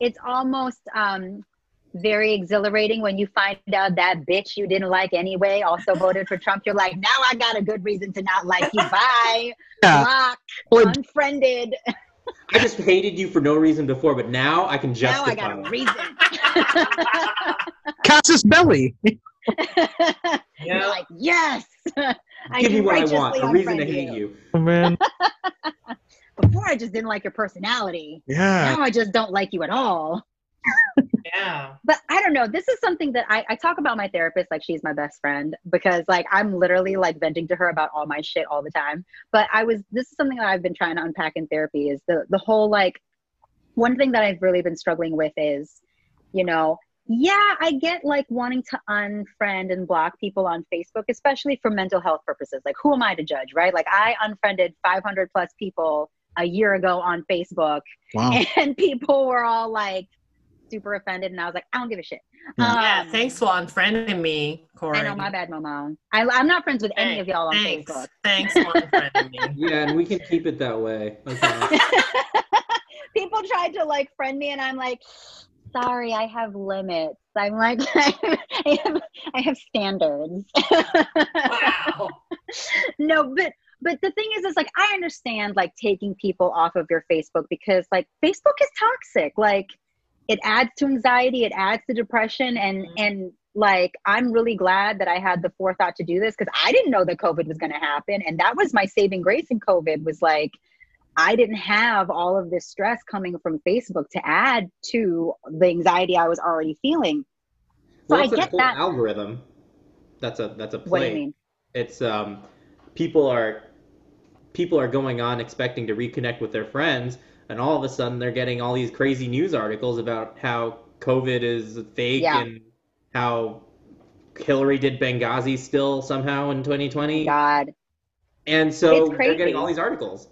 it's almost um very exhilarating when you find out that bitch you didn't like anyway also voted for Trump. You're like, now I got a good reason to not like you. Bye. Yeah. Block. Well, Unfriended. I just hated you for no reason before, but now I can justify. Now justify I got a reason. Cassius Belly. You're Yeah. like, yes. I Give me what I want, a reason to unfriend hate you. Oh, man. Before I just didn't like your personality. Yeah. Now I just don't like you at all. Yeah. but I don't know. This is something that I, I talk about my therapist like she's my best friend because like I'm literally like venting to her about all my shit all the time. But I was this is something that I've been trying to unpack in therapy is the the whole like one thing that I've really been struggling with is, you know, yeah, I get like wanting to unfriend and block people on Facebook, especially for mental health purposes. Like, who am I to judge, right? Like, I unfriended 500 plus people a year ago on Facebook, Wow. and people were all like super offended, and I was like, I don't give a shit. Yeah. yeah. Um, Thanks for unfriending me, Corey. I know, my bad, Momo. I, I'm not friends with any of y'all on Thanks. Facebook. Thanks for unfriending me. Yeah, and we can keep it that way. Okay. People tried to like friend me, and I'm like, sorry, I have limits. I'm like, I have, I have standards. Wow. no, but but the thing is, is like I understand like taking people off of your Facebook because like Facebook is toxic. Like it adds to anxiety, it adds to depression, and Mhm. and like I'm really glad that I had the forethought to do this because I didn't know that COVID was going to happen, and that was my saving grace in COVID was like. I didn't have all of this stress coming from Facebook to add to the anxiety I was already feeling. So well, I get that. algorithm. That's a that's a play. What do you mean? It's um, people are people are going on expecting to reconnect with their friends, and all of a sudden they're getting all these crazy news articles about how COVID is fake Yeah. and how Hillary did Benghazi still somehow in 2020, God. and so they're getting all these articles.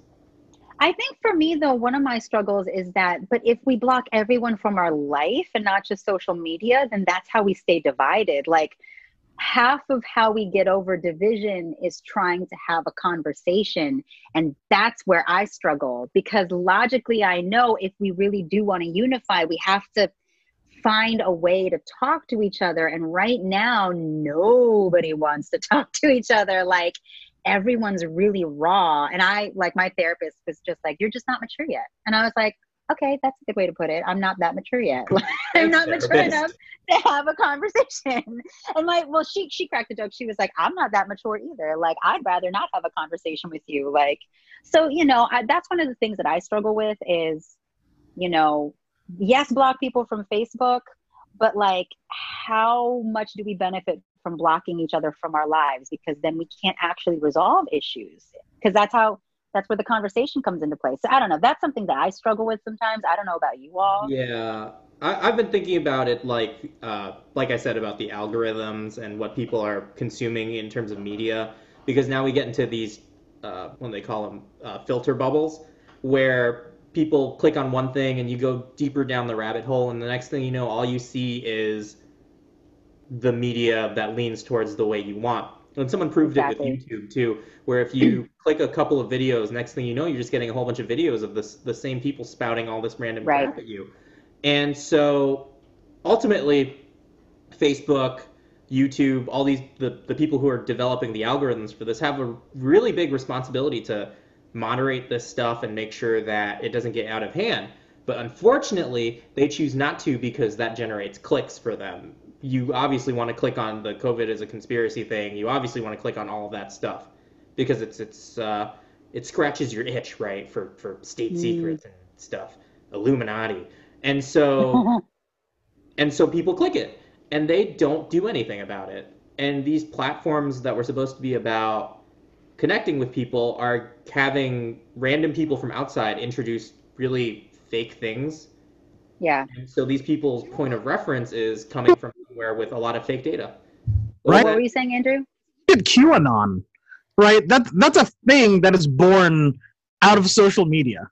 I think for me though, one of my struggles is that, but if we block everyone from our life and not just social media, then that's how we stay divided. Like half of how we get over division is trying to have a conversation. And that's where I struggle because logically, I know if we really do want to unify, we have to find a way to talk to each other. And right now, nobody wants to talk to each other. Like, everyone's really raw. And I, like, my therapist was just like, You're just not mature yet. And I was like, Okay, that's a good way to put it. I'm not that mature yet. I'm not mature enough to have a conversation. And like, well, she she cracked a joke. She was like, I'm not that mature either. Like, I'd rather not have a conversation with you. Like, so you know, I, that's one of the things that I struggle with is, you know, yes, block people from Facebook, but like, how much do we benefit from blocking each other from our lives? Because then we can't actually resolve issues. Because that's how that's where the conversation comes into play. So I don't know. That's something that I struggle with sometimes. I don't know about you all. Yeah, I, I've been thinking about it like, uh, like I said about the algorithms and what people are consuming in terms of media, because now we get into these, uh, what do they call them, uh, filter bubbles, where people click on one thing and you go deeper down the rabbit hole, and the next thing you know, all you see is the media that leans towards the way you want. And someone proved Exactly. it with YouTube too, where if you click a couple of videos, next thing you know, you're just getting a whole bunch of videos of this, the same people spouting all this random Right. crap at you. And so ultimately, Facebook, YouTube, all these the, the people who are developing the algorithms for this have a really big responsibility to moderate this stuff and make sure that it doesn't get out of hand. But unfortunately, they choose not to because that generates clicks for them. You obviously want to click on the COVID as a conspiracy thing. You obviously want to click on all of that stuff because it's it's uh, it scratches your itch, right? For for state Mm. secrets and stuff, Illuminati, and so and so people click it and they don't do anything about it and these platforms that were supposed to be about connecting with people are having random people from outside introduce really fake things yeah. and so these people's point of reference is coming from somewhere with a lot of fake data Right. What were you saying, Andrew? at QAnon, right? That that's a thing that is born out of social media,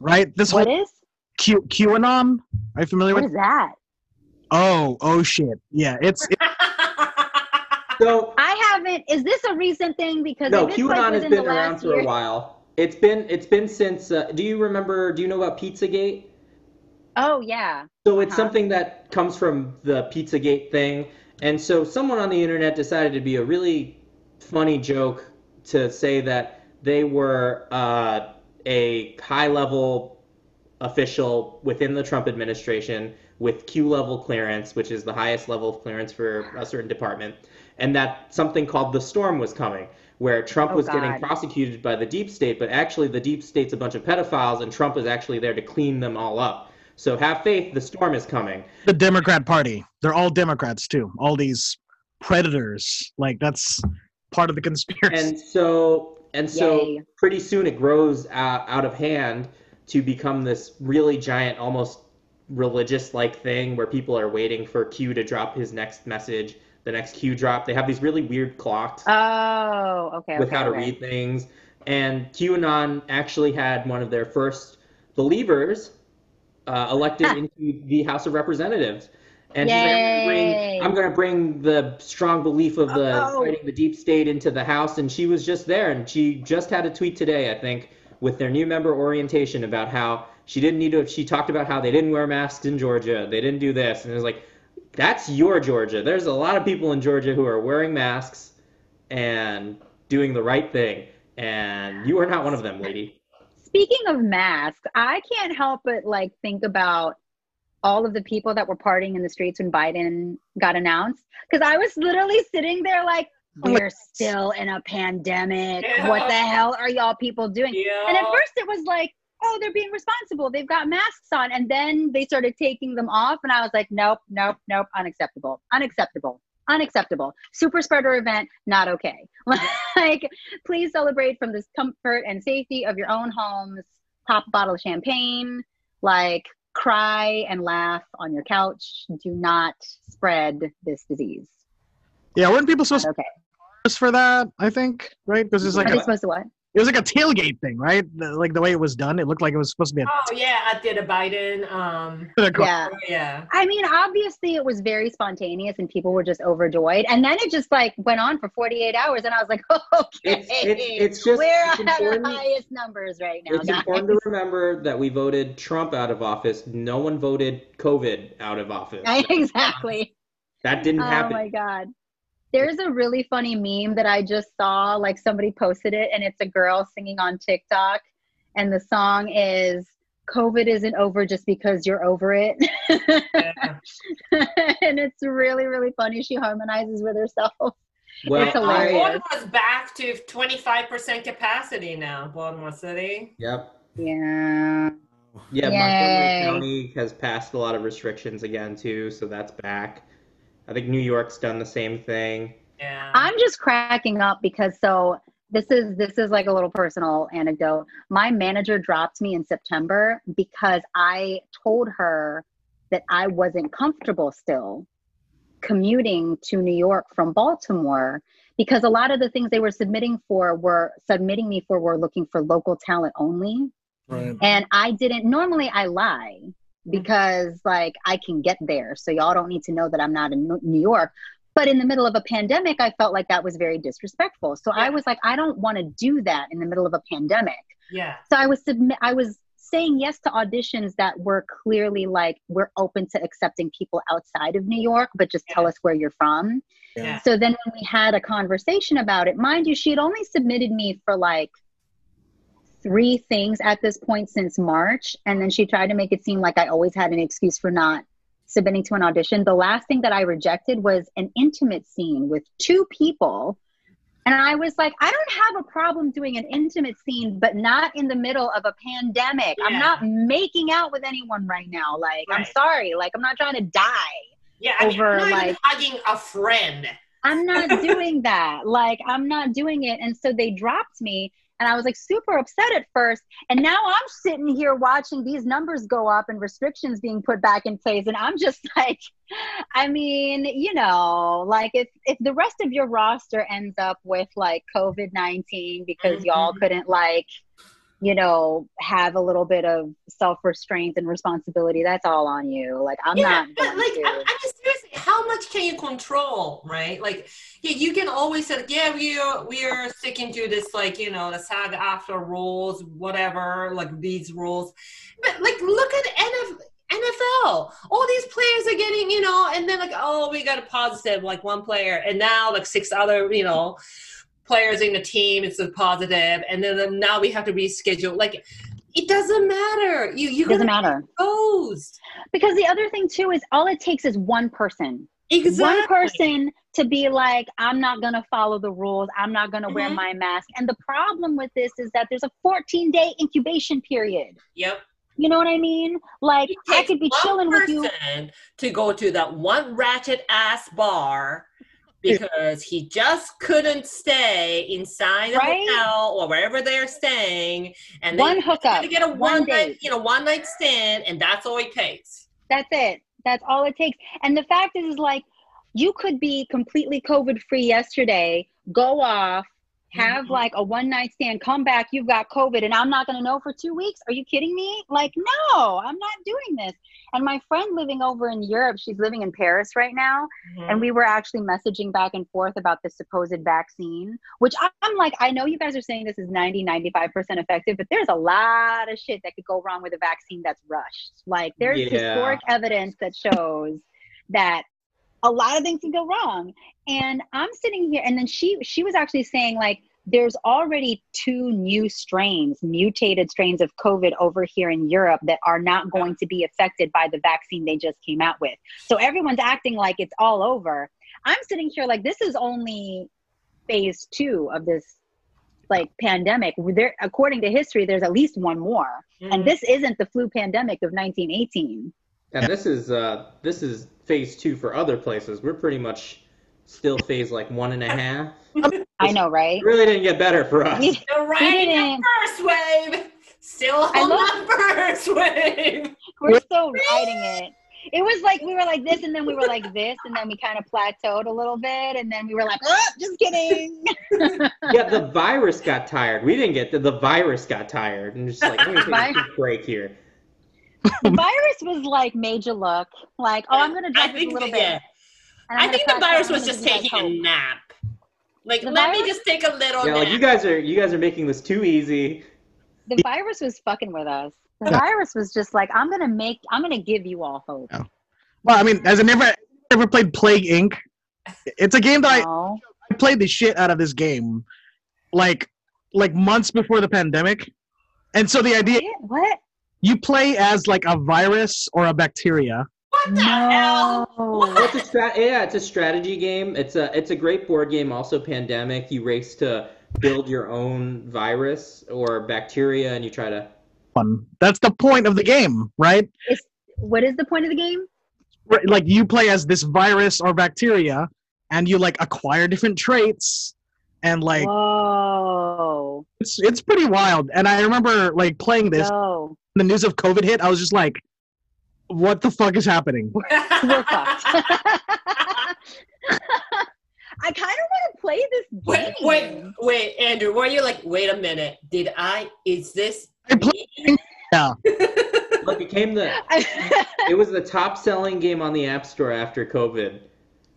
right? This What whole is? Q QAnon. Are you familiar What with? is that? Oh, oh shit. Yeah, it's it, so I haven't. Is this a recent thing? Because no qanon like has been around last for a while it's been it's been since uh, do you remember do you know about pizzagate Oh yeah. So it's Uh-huh. something that comes from the Pizzagate thing. And so someone on the internet decided to be a really funny joke to say that they were uh, a high level official within the Trump administration with Q level clearance, which is the highest level of clearance for a certain department, and that something called the storm was coming, where Trump Oh, was getting prosecuted by the deep state, but actually the deep state's a bunch of pedophiles, and Trump is actually there to clean them all up. So have faith, the storm is coming. the Democrat Party. They're all Democrats too. All these predators. Like that's part of the conspiracy. And so and so Yay. pretty soon it grows out, out of hand to become this really giant, almost religious like thing where people are waiting for Q to drop his next message, the next Q drop. They have these really weird clocks Oh, okay. with okay, how to okay. read things. And QAnon actually had one of their first believers uh, elected into the House of Representatives. And she's like, I'm going to bring the strong belief of the Oh. fighting the deep state into the House. And she was just there. And she just had a tweet today, I think, with their new member orientation about how she didn't need to. She talked about how they didn't wear masks in Georgia. They didn't do this. And it was like, that's your Georgia. There's a lot of people in Georgia who are wearing masks and doing the right thing. And you are not one of them, lady. Speaking of masks, I can't help but like think about all of the people that were partying in the streets when Biden got announced. Because I was literally sitting there like, oh we're still in a pandemic. What the hell are y'all people doing? Yeah. And at first it was like, oh, they're being responsible. They've got masks on. And then they started taking them off. And I was like, nope, nope, nope, unacceptable. Unacceptable. Unacceptable. Super spreader event, not okay. like, please celebrate from the comfort and safety of your own homes. Pop a bottle of champagne. Like, cry and laugh on your couch. Do not spread this disease. Yeah, weren't people supposed Okay. to for that? I think right because it's like Are they supposed to what? It was like a tailgate thing, right? The- like the way it was done, it looked like it was supposed to be a. Oh yeah, I did a Biden. Um, Yeah. yeah. I mean, obviously it was very spontaneous and people were just overjoyed. And then it just like went on for 48 hours and I was like, okay, It's- it's- it's just- we're it's at our highest numbers right now, It's guys. important to remember that we voted Trump out of office. No one voted COVID out of office. exactly. That didn't happen. Oh my god. There's a really funny meme that I just saw. Like somebody posted it, and it's a girl singing on TikTok, and the song is "COVID isn't over just because you're over it," yeah. and it's really really funny. She harmonizes with herself. well, It's hilarious. I, Baltimore's back to 25% capacity now, Baltimore City. Eh? yep. Yeah. Yeah, Yay. Montgomery County has passed a lot of restrictions again too, so that's back. I think New York's done the same thing. Yeah. I'm just cracking up because so this is this is like a little personal anecdote. My manager dropped me in September because I told her that I wasn't comfortable still commuting to New York from Baltimore because a lot of the things they were submitting for were submitting me for were looking for local talent only Right. and I didn't normally I lie Mm-hmm. because like I can get there. So y'all don't need to know that I'm not in New- York. But in the middle of a pandemic, I felt like that was very disrespectful. So I was like, I don't want to do that in the middle of a pandemic. yeah. So I was submit I was saying yes to auditions that were clearly like we're open to accepting people outside of New York, but just tell us where you're from. Yeah. So then when we had a conversation about it, mind you, she had only submitted me for like three things at this point since March. And then she tried to make it seem like I always had an excuse for not submitting to an audition. The last thing that I rejected was an intimate scene with two people. And I was like, I don't have a problem doing an intimate scene, but not in the middle of a pandemic. I'm not making out with anyone right now. Like, I'm sorry. Like, I'm not trying to die. Yeah. I mean, Over, I'm not even like- hugging a friend. I'm not doing that. Like, I'm not doing it. And so they dropped me. And I was like super upset at first. And now I'm sitting here watching these numbers go up and restrictions being put back in place. And I'm just like, I mean, you know, like if, if the rest of your roster ends up with like COVID 19 because y'all Mhm. couldn't like, you know, have a little bit of self restraint and responsibility, that's all on you. Like, I'm yeah, not but like, to. I, I mean, seriously, how much can you control, right? Like, yeah, you can always say, yeah, we are we are sticking to this, like, you know, the SAG-AFTRA rules, whatever, like these rules. But like, look at NF, NFL. All these players are getting, you know, and then like, oh, we got a positive, like one player, and now like six other, you know, players in the team, it's a positive, and then now we have to reschedule. Like, it doesn't matter. You you doesn't matter. exposed. Because the other thing too is all it takes is one person. Exactly. One person to be like, I'm not gonna follow the rules. I'm not gonna wear Mhm. my mask. And the problem with this is that there's a 14 day incubation period. Yep. You know what I mean? Like I could be chilling with you. to go to that one ratchet ass bar because he just couldn't stay inside the Right? hotel or wherever they're staying, and One they hookup, to get a one one, date. night, you know, one night stand, and that's all it takes. That's it. That's all it takes. And the fact is, is like you could be completely COVID free yesterday, go off, have Mhm. like a one night stand, come back, you've got COVID, and I'm not gonna know for two weeks. Are you kidding me? Like, no, I'm not doing this. And my friend living over in Europe, she's living in Paris right now, Mm-hmm. and we were actually messaging back and forth about the supposed vaccine, which I'm like, I know you guys are saying this is 90, 95% effective, but there's a lot of shit that could go wrong with a vaccine that's rushed. Like, there's Yeah. historic evidence that shows that a lot of things can go wrong. And I'm sitting here, and then she she was actually saying like, there's already two new strains, mutated strains of COVID over here in Europe that are not going to be affected by the vaccine they just came out with. So everyone's acting like it's all over. I'm sitting here like this is only phase two of this like pandemic. There, according to history, there's at least one more, Mhm. and this isn't the flu pandemic of 1918. And this is uh this is phase two for other places. We're pretty much still phase like one and a half. I know, right? It really didn't get better for us. We- They're riding the didn't- first wave. Still on love- the first wave. We're still riding it. it was like we were like this, and then we were like this, and then we kind of plateaued a little bit, and then we were like, oh, just kidding. yeah, the virus got tired. We didn't get the, the virus got tired and just like let me take a break here. The virus was like major look like, oh, I'm gonna I a think little that, bit. yeah. and I'm think the virus was just give you guys taking a hope. nap. Like, The let me just take a little Yeah, nap. like you guys are you guys are making this too easy. The virus was fucking with us. The Yeah. virus was just like, I'm gonna make, I'm gonna give you all hope. Yeah. Well, I mean, has it never ever played Plague Inc? It's a game that I, I played the shit out of this game, like like months before the pandemic, and so the idea What? You play as like a virus or a bacteria. what the hell? No. Well, it's a stra- yeah, it's a strategy game. It's a it's a great board game. Also, pandemic. You race to build your own virus or bacteria, and you try to. Fun. That's the point of the game, right? What is the point of the game? Right, Like you play as this virus or bacteria, and you like acquire different traits, and like Whoa. It's it's pretty wild. And I remember like playing this. No. The news of COVID hit. I was just like, "What the fuck is happening?" We're fucked. I kind of want to play this Wait, game. wait, wait, Andrew. Were you like, wait a minute? Did I? Is this? I play- me? Yeah. It became the. It was the top selling game on the App Store after COVID.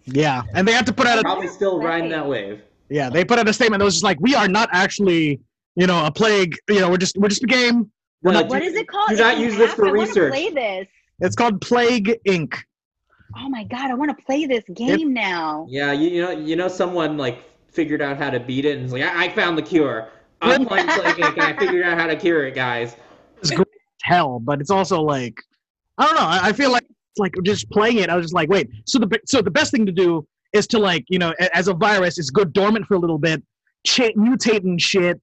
Yeah, and they had to put out a Probably still riding that wave. Yeah they put out a statement that was just like, "We are not actually, you know, a plague. You know, we're just we're just a game. We're No, not. what is it called? do It's not use this for I research. Play this. It's called Plague Inc. Oh my god, I want to play this game now. Yeah, you, you know you know someone like figured out how to beat it and was like, I, I found the cure. I'm playing Plague Inc. and I figured out how to cure it, guys. It's great hell, but it's also like, I don't know. I, I feel like it's like just playing it. I was just like, wait. So the so the best thing to do is to like, you know, as a virus, is go dormant for a little bit, cha- mutate and shit,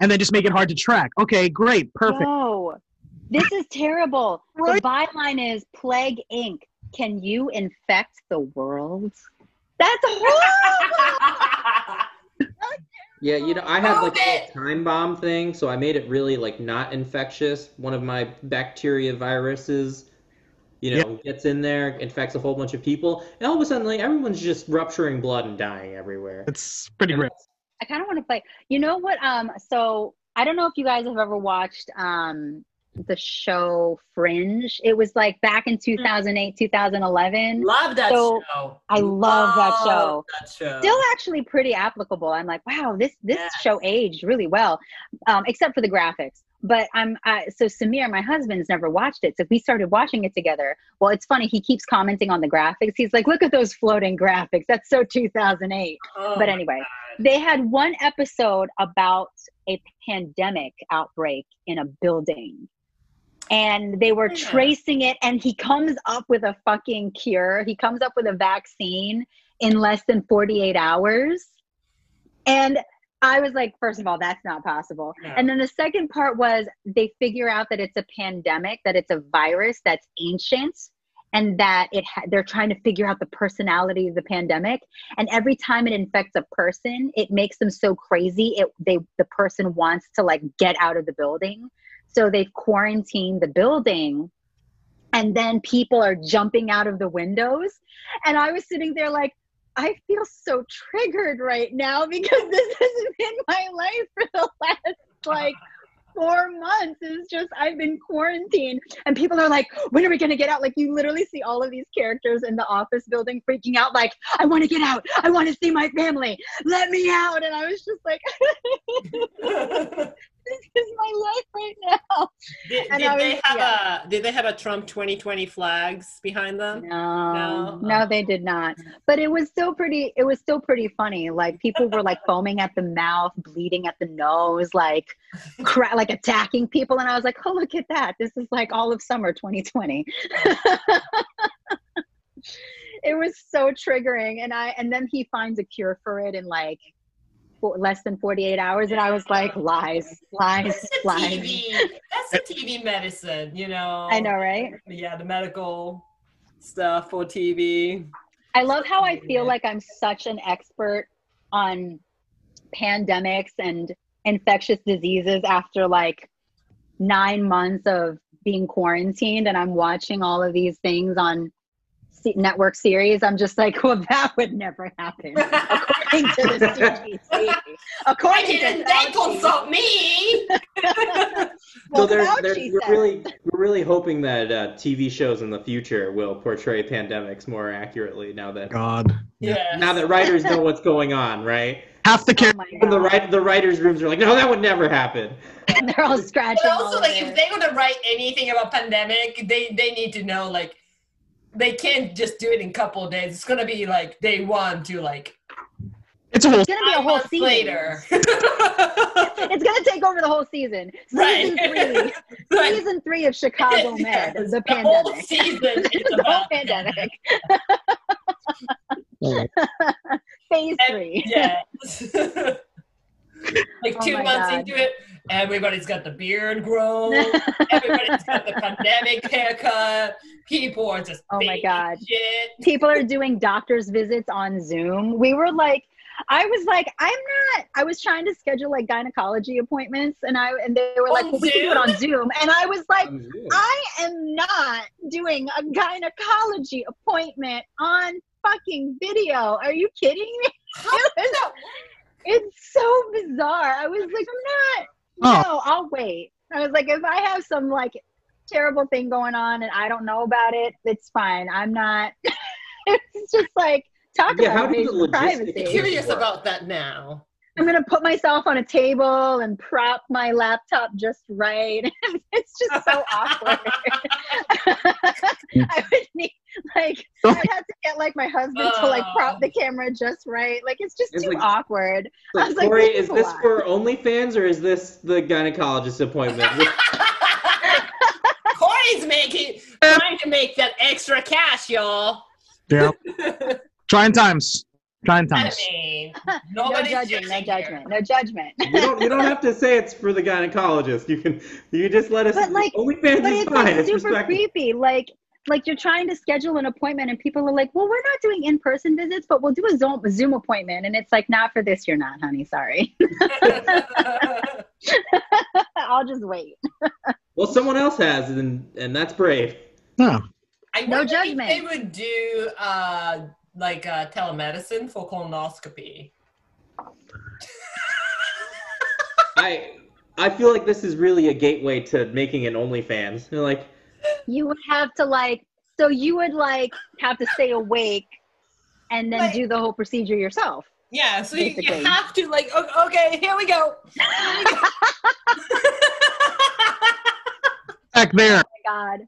and then just make it hard to track. Okay, great, perfect. Whoa, this is terrible. Right? The byline is Plague Inc. Can you infect the world? That's horrible. Yeah, you know, I had like a time bomb thing, so I made it really like not infectious. One of my bacteria viruses, you know, gets in there, infects a whole bunch of people, and all of a sudden, like everyone's just rupturing blood and dying everywhere. It's pretty great. I kind of want to play. You know what? Um, so I don't know if you guys have ever watched um the show Fringe. It was like back in 2008, 2011. Love that So, show. I love that show. That show. Still actually pretty applicable. I'm like, wow, this this Yes. show aged really well, um, except for the graphics. But I'm I, so Samir, my husband's never watched it, so we started watching it together. Well, it's funny. He keeps commenting on the graphics. He's like, "Look at those floating graphics. That's so 2008." Oh but anyway, they had one episode about a pandemic outbreak in a building and they were Yeah. tracing it and he comes up with a fucking cure he comes up with a vaccine in less than 48 hours and i was like first of all that's not possible. No. and then the second part was they figure out that it's a pandemic that it's a virus that's ancient and that it ha- they're trying to figure out the personality of the pandemic. And every time it infects a person it makes them so crazy it they the person wants to like get out of the building. So they've quarantined the building and then people are jumping out of the windows. And i was sitting there like i feel so triggered right now because this has been my life for the last like four months. It's just i've been quarantined. And people are like when are we to get out? Like you literally see all of these characters in the office building freaking out like i want to get out. I want to see my family. Let me out. And i was just like this is my life right now did, And did I they was- have a did they have a Trump 2020 flags behind them? no, No? no, they did not. But it was still pretty. It was still pretty funny. Like people were like foaming at the mouth, bleeding at the nose, like, cra- like attacking people. And I was like, oh look at that! This is like all of summer 2020. it was so triggering, and I and then he finds a cure for it in like for less than 48 hours, and I was like, lies, lies, lies. TV. That's the TV medicine, you know. I know, right? Yeah, the medical stuff for TV. I love how I feel like I'm such an expert on pandemics and infectious diseases after like nine months of being quarantined and I'm watching all of these things on network series, I'm just like, well, that would never happen according to the CDC. According to didn't they consult me? so Well, they're, Fauci they're, we're said- really we're really hoping that uh, TV shows in the future will portray pandemics more accurately now that God. Yeah. now that writers know what's going on, right? Half the Oh characters. my Even the right the writers' rooms are like, no, that would never happen. And They're all scratching. But all also, of like, their- if they're gonna write anything about pandemic, they they need to know like they can't just do it in a couple of days. It's gonna be like day one to like It's a whole. it's gonna be a whole season. later. It's gonna take over the whole season. Season Right. three. Like, Season three of Chicago Med, yes, the pandemic. whole pandemic. season is the whole about pandemic. Phase three. Yeah. like Oh two my months God. into it, everybody's got the beard grown. Everybody's got the pandemic haircut. People are just Oh my God. shit. People are doing doctor's visits on Zoom. We were like, I was like, I'm not. I was trying to schedule like gynecology appointments, and I and they were like, well, we can do it on Zoom, and I was like, I am not doing a gynecology appointment on fucking video. Are you kidding me? How does that It's so bizarre. I was like, I'm not. No, I'll wait. I was like, if I have some like terrible thing going on and I don't know about it, it's fine. I'm not. it's just like talk Yeah, how about do the invasion of logistics privacy. curious about that now. I'm gonna put myself on a table and prop my laptop just right. it's just so awkward. Mm. I would need like I'd have to get like my husband to like prop Oh. the camera just right. Like it's just It's too like- awkward. I Like, was like, Corey, this is is this lot. for OnlyFans or is this the gynecologist appointment? Corey's making trying to make that extra cash, y'all. Yeah. Trying times. Trying I times. mean, No nobody's judging, no judgment, no judgment. you don't you don't have to say it's for the gynecologist. You can you just let us. But, like- OnlyFans but is it's fine. like it's super respectable. creepy. Like like you're trying to schedule an appointment and people are like, well, we're not doing in-person visits, but we'll do a Zoom, a Zoom appointment. And it's like, not for this, you're not, honey. Sorry. I'll just wait. Well, someone else has, and and that's brave. No. I No judgment. If they would do uh, like uh, telemedicine for colonoscopy. I I feel like this is really a gateway to making an OnlyFans. You're like, You would have to like, so you would like have to stay awake and then Right. do the whole procedure yourself. Yeah, so you, you have to like, okay, here we go. Back there. my god.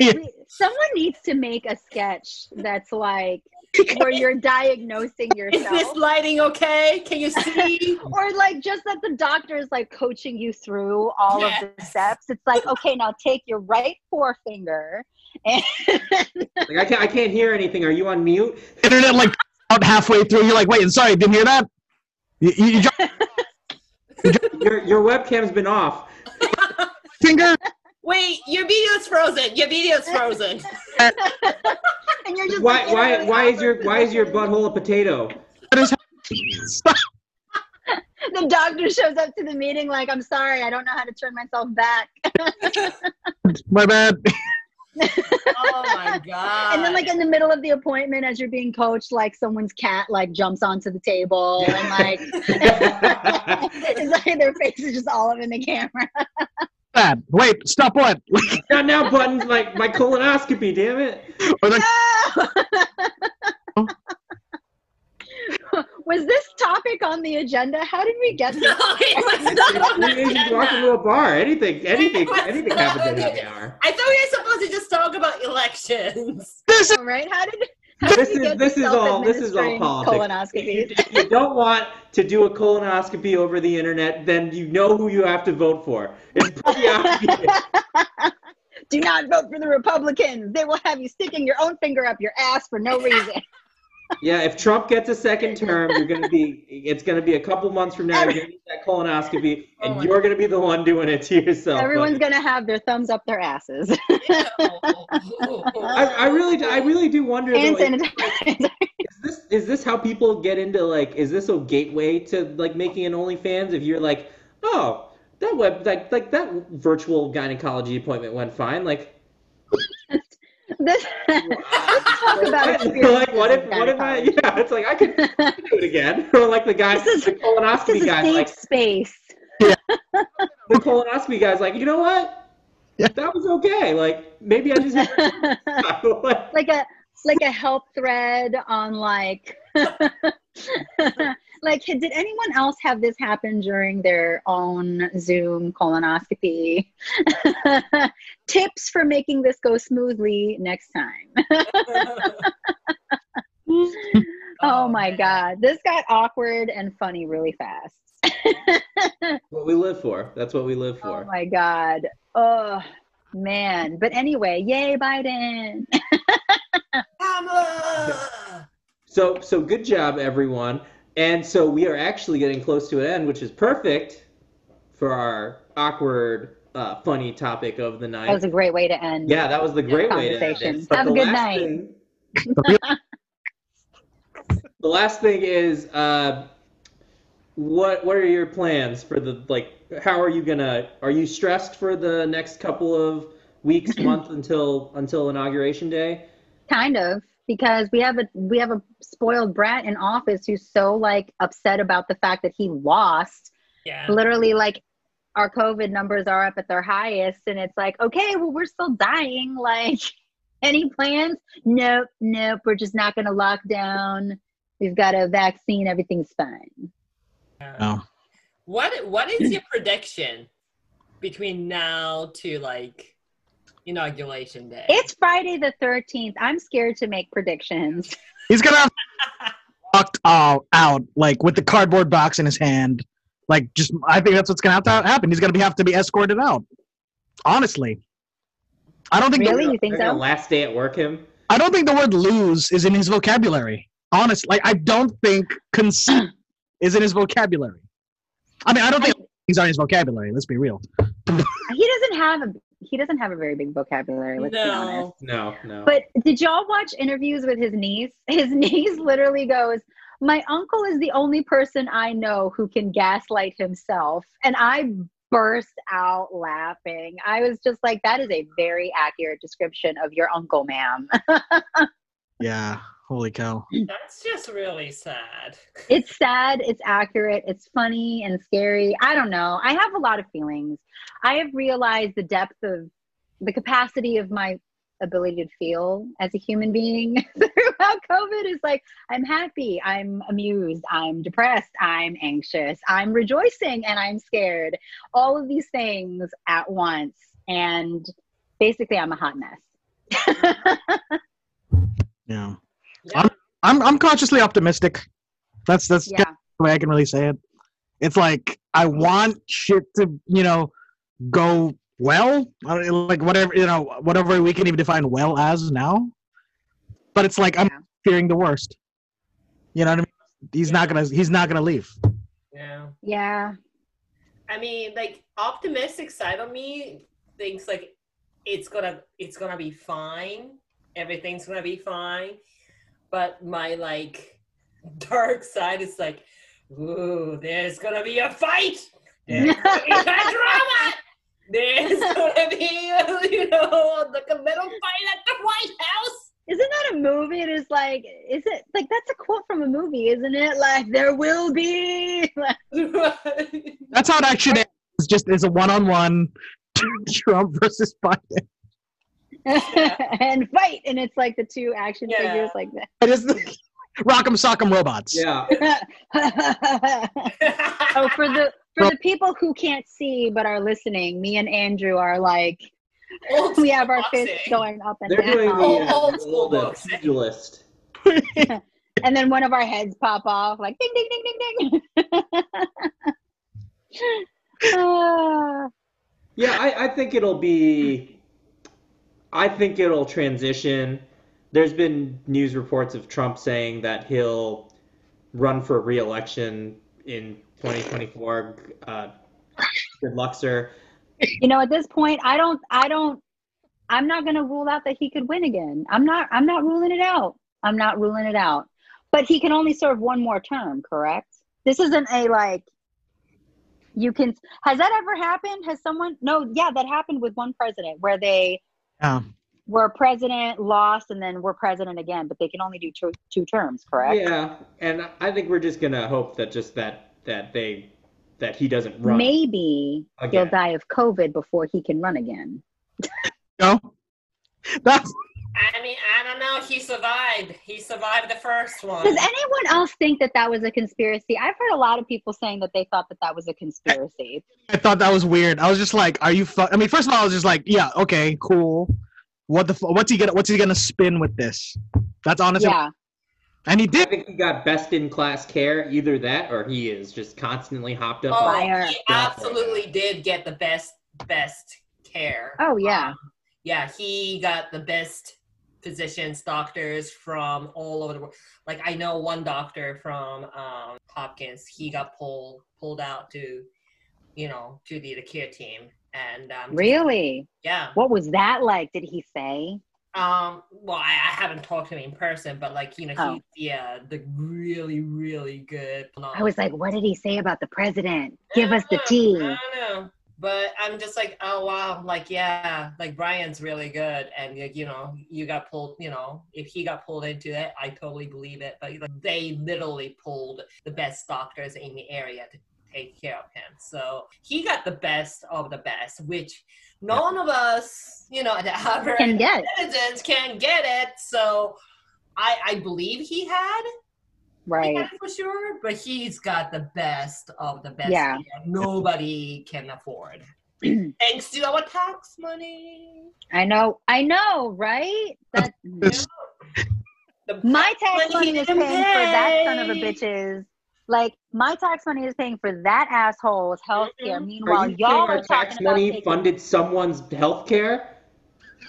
Someone needs to make a sketch that's like where you're diagnosing yourself. Is this lighting okay? Can you see? Or like just that the doctor is like coaching you through all of the steps. It's like, okay, now take your right forefinger and like I can't I can't hear anything. Are you on mute? Internet like out halfway through. You're like, wait, sorry, didn't hear that. You, you, you dropped Your your webcam's been off. finger. Wait, your video's frozen. Your video's frozen. and you're just Why like, why why is your why is your butthole a potato? the doctor shows up to the meeting like, I'm sorry, I don't know how to turn myself back. My bad. Oh my god. And then, like in the middle of the appointment, as you're being coached, like someone's cat like jumps onto the table, and like it's like their face is just all up in the camera. Bad. Wait, stop what? Not now buttons like my colonoscopy, damn it. or like, Was this topic on the agenda? How did we get no, this? it was not on the We just walk agenda. into a bar. Anything anything anything not happens on at the- hour. I thought we were supposed to just talk about elections. this is right? How did? This is- this is all- this is all politics. Colonoscopies. If you don't want to do a colonoscopy over the internet, then you know who you have to vote for. It's pretty obvious. Do not vote for the Republicans. They will have you sticking your own finger up your ass for no reason. Yeah, if Trump gets a second term, you're gonna be. It's gonna be a couple months from now. You're gonna get that colonoscopy, Oh and my you're gonna be the one doing it to yourself. Everyone's But gonna have their thumbs up their asses. I, I really, do, I really do wonder. Hand Though, like, sanitizer. is this is this how people get into like? Is this a gateway to like making an OnlyFans? If you're like, oh, that web like like that virtual gynecology appointment went fine. Like, This, let's talk about it. like what if what if I yeah? It's like I could do it again. Or like the guy, This is- the This colonoscopy is a guy, safe like space. the colonoscopy guy's like, you know what? Yeah. That was okay. Like maybe I just like, like a like a help thread on like like did anyone else have this happen during their own zoom colonoscopy tips for making this go smoothly next time oh, my oh, man. god this got awkward and funny really fast what we live for. That's what we live for. oh my god oh man but anyway yay biden Kamala! So so good job everyone. And so we are actually getting close to an end, which is perfect for our awkward, uh, funny topic of the night. that was a great way to end yeah, that was the great way to end Conversation. it. But Have a good night. thing- the last thing is, uh, what what are your plans for the like? How are you gonna? Are you stressed for the next couple of weeks, month until until inauguration day? kind of because we have a we have a spoiled brat in office who's so like upset about the fact that he lost. Yeah. literally like our covid numbers are up at their highest and it's like okay well we're still dying like any plans? Nope nope we're just not going to lock down. We've got a vaccine everything's fine. No. Oh. What What is your prediction between now to like inauguration day? it's friday the 13th i'm scared to make predictions He's gonna have walked uh, out like with the cardboard box in his hand. Like just I think that's what's gonna have to happen. He's gonna be have to be escorted out. Honestly. I don't think Really? the, You think They're so? Last day at work, him. I don't think the word lose is in his vocabulary. Honestly. Like I don't think conceit is in his vocabulary. I mean I don't think things are in his vocabulary, let's be real. he doesn't have a he doesn't have a very big vocabulary let's be honest no. No, no. But did y'all watch interviews with his niece? His niece literally goes, My uncle is the only person I know who can gaslight himself. And I burst out laughing. I was just like, That is a very accurate description of your uncle, ma'am. Yeah. Holy cow. That's just really sad. it's sad, it's accurate, it's funny and scary. I don't know. I have a lot of feelings. I have realized the depth of the capacity of my ability to feel as a human being throughout COVID is like, I'm happy, I'm amused, I'm depressed, I'm anxious, I'm rejoicing, and I'm scared. All of these things at once. And basically, I'm a hot mess. Yeah. Yeah. I'm I'm cautiously optimistic. That's that's yeah. the way I can really say it. It's like I want shit to, you know, go well, like whatever you know, whatever we can even define well as now. But it's like I'm Yeah. fearing the worst. You know what I mean? He's not gonna he's not gonna leave. Yeah. Yeah. I mean, like optimistic side of me thinks like it's gonna it's gonna be fine. Everything's gonna be fine. But my like dark side is like, ooh, there's gonna be a fight. There's gonna be a drama. There's gonna be you know like a little fight at the White House. Isn't that a movie? It is like, is it like that's a quote from a movie, isn't it? Like there will be, That's how it actually is. Just is a one on one Trump versus Biden. and fight, and it's like the two action Yeah. figures like that. It is the Rock'em Sock'em Robots. yeah. oh, for the for the people who can't see but are listening, me and Andrew are like Old we have our boxing. fists going up and They're doing the, down, Old- uh, old the school old uh, boxing. pugilist. and then one of our heads pop off like ding ding ding ding ding. Ah. Yeah, I, I think it'll be. I think it'll transition. There's been news reports of Trump saying that he'll run for re-election in 2024. Uh, good luck, sir. you know, at this point, I don't, I don't, I'm not going to rule out that he could win again. I'm not, I'm not ruling it out. I'm not ruling it out. But he can only serve one more term, correct? This isn't a like, You can. Has that ever happened? Has someone? No. Yeah, that happened with one president where they Yeah. were president, lost, and then we're president again, but they can only do two, two terms. Correct. Yeah, and I think we're just gonna hope that just that that they that he doesn't run. Maybe he'll die of COVID before he can run again. No. That's I mean, I don't know. He survived. He survived the first one. Does anyone else think that that was a conspiracy? I've heard a lot of people saying that they thought that that was a conspiracy. I thought that was weird. I was just like, "Are you?" Fu-? I mean, first of all, I was just like, "Yeah, okay, cool." What the? Fu- what's he gonna? What's he gonna spin with this? That's honestly, yeah. and he did. I did. think he got best in class care. Either that, or he is just constantly hopped up. Oh, on Fire. he absolutely did get the best best care. Oh yeah. Um, yeah, he got the best physicians, doctors from all over the world. Like I know one doctor from um, Hopkins. He got pulled pulled out to, you know, to the, the care team, and um, Really? yeah. What was that like? Did he say? Um, well, I, I haven't talked to him in person, but like you know, Oh. he yeah, the really really good. I was like, what did he say about the president? Give us the tea. I don't know. But I'm just like, oh wow, like yeah, like Brian's really good, and like, you know, you got pulled. You know, if he got pulled into it, I totally believe it. But like, they literally pulled the best doctors in the area to take care of him. So he got the best of the best, which none of us, you know, the average Can get. citizens can get it. So I I believe he had Right. yeah, for sure, but he's got the best of the best. Yeah. Nobody can afford. Thanks to our tax money. I know. I know, right? That The my tax money money is paying didn't for that son of a bitches. Like my tax money is paying for that asshole's health care. Mhm. Meanwhile, Are you y'all are our tax money taking- funded someone's health care?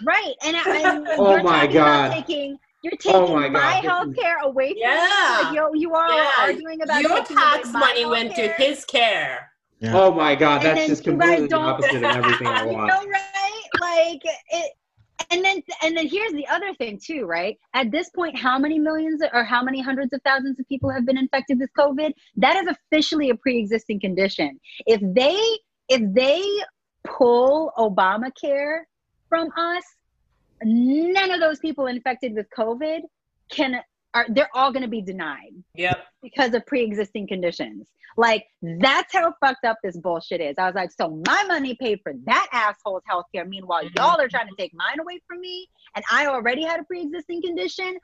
Right, and, and Oh you're my talking about God. taking you're Oh taking my my, health care away from Yeah. me. Like, yo, you are Yeah. arguing about Your taking away tax my money went to his care. Yeah. Oh my god, And that's just you completely the opposite of everything I You want. know, right? Like it. And then, and then here's the other thing too, right? At this point, how many millions or how many hundreds of thousands of people have been infected with COVID? That is officially a pre-existing condition. If they, if they pull Obamacare from us, none of those people infected with COVID can are they're all going to be denied Yep. because of pre-existing conditions. Like that's how fucked up this bullshit is. I was like, so my money paid for that asshole's healthcare. Meanwhile, Mhm. y'all are trying to take mine away from me, and I already had a pre-existing condition.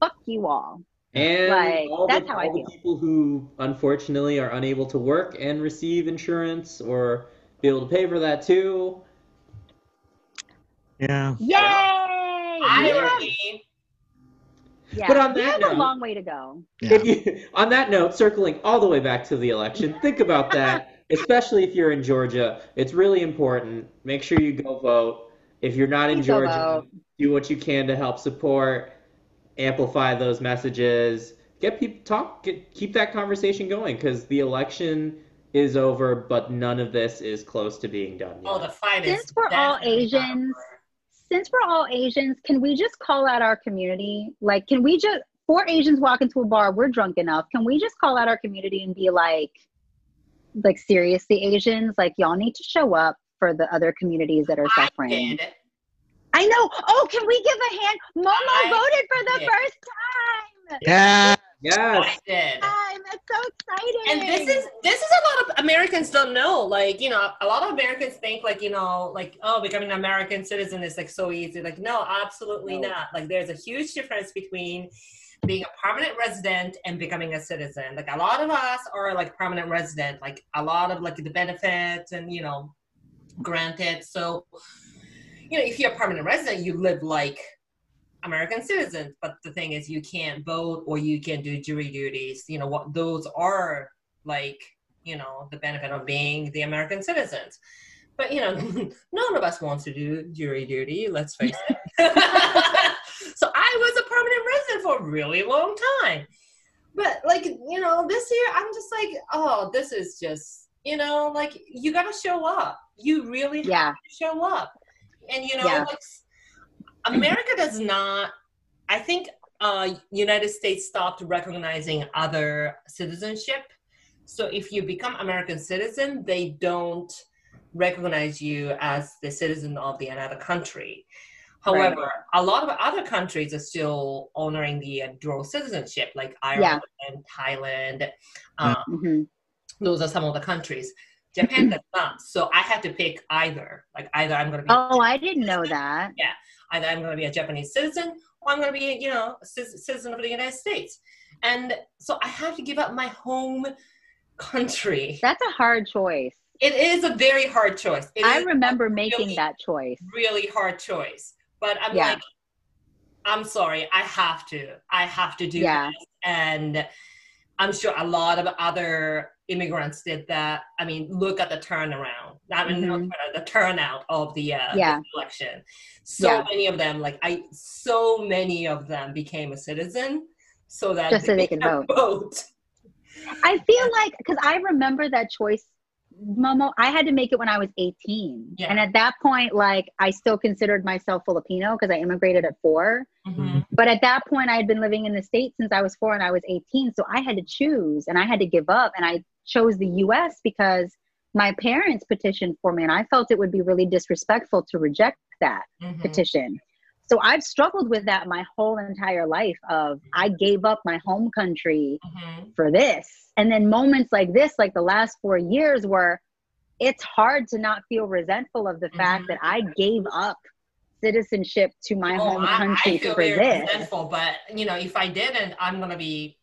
Fuck you all. And Like, all, that's the, how I all the feel. people who unfortunately are unable to work and receive insurance or be able to pay for that too. Yeah. Yay! I We have- already. yeah, But on we that have note- a long way to go. Yeah. You, on that note, circling all the way back to the election, think about that, especially if you're in Georgia. It's really important. Make sure you go vote. If you're not in Please go Georgia, vote. do what you can to help support, amplify those messages, get people talk, get, keep that conversation going because the election is over, but none of this is close to being done yet. Oh, the fight is. Since we're all Asians, over. Since we're all Asians, can we just call out our community? Like, can we just four Asians walk into a bar, we're drunk enough. Can we just call out our community and be like, like seriously, Asians, like y'all need to show up for the other communities that are I suffering. did. I know. Oh, can we give a hand? Momo I voted for the did. first time. Yeah. Yes. I did. Time. That's so exciting. and this is this is a lot of americans don't know like you know a lot of americans think like you know like oh becoming an american citizen is like so easy like no absolutely No. not like there's a huge difference between being a permanent resident and becoming a citizen like a lot of us are like permanent resident like a lot of like the benefits and you know granted so you know if you're a permanent resident you live like American citizens, but the thing is, you can't vote or you can do jury duties. You know what? Those are like you know the benefit of being the American citizens. But you know, none of us wants to do jury duty. Let's face it. so I was a permanent resident for a really long time. But like you know, this year I'm just like, oh, this is just you know, like you got to show up. You really yeah. show up. And you know, Yeah. like America does not. I think uh, United States stopped recognizing other citizenship So if you become American citizen, they don't recognize you as the citizen of the another country. However, a lot of other countries are still honoring the dual citizenship, like Ireland, Thailand. Um, hmm those are some of the countries. Japan does not. So I had to pick either. Like either I'm going to be Oh, I didn't know that. Either I'm going to be a Japanese citizen or I'm going to be, you know, a citizen of the United States. And so I have to give up my home country. That's a hard choice. It is a very hard choice. It I remember making really, that choice. really hard choice. But I'm Yeah. like, I'm sorry, I have to. I have to do Yeah. this. And I'm sure a lot of other immigrants did that. I mean, look at the turnaround. I mean, not Mhm. turnaround, the turnout of the, uh, Yeah. the election. So Yeah. many of them, like I, so many of them became a citizen so that Just so they could vote. vote. I feel like because I remember that choice, Momo. I had to make it when I was 18, Yeah. and at that point, like I still considered myself Filipino because I immigrated at four. Mhm. But at that point, I had been living in the states since I was four and I was 18, so I had to choose, and I had to give up, and I chose the U.S. because my parents petitioned for me, and I felt it would be really disrespectful to reject that Mhm. petition. So I've struggled with that my whole entire life. Of I gave up my home country Mhm. for this. And then moments like this, like the last four years, where it's hard to not feel resentful of the fact Mhm. that I gave up citizenship to my Oh, home I, country I feel for very this. resentful, but you know, if I didn't, I'm gonna be,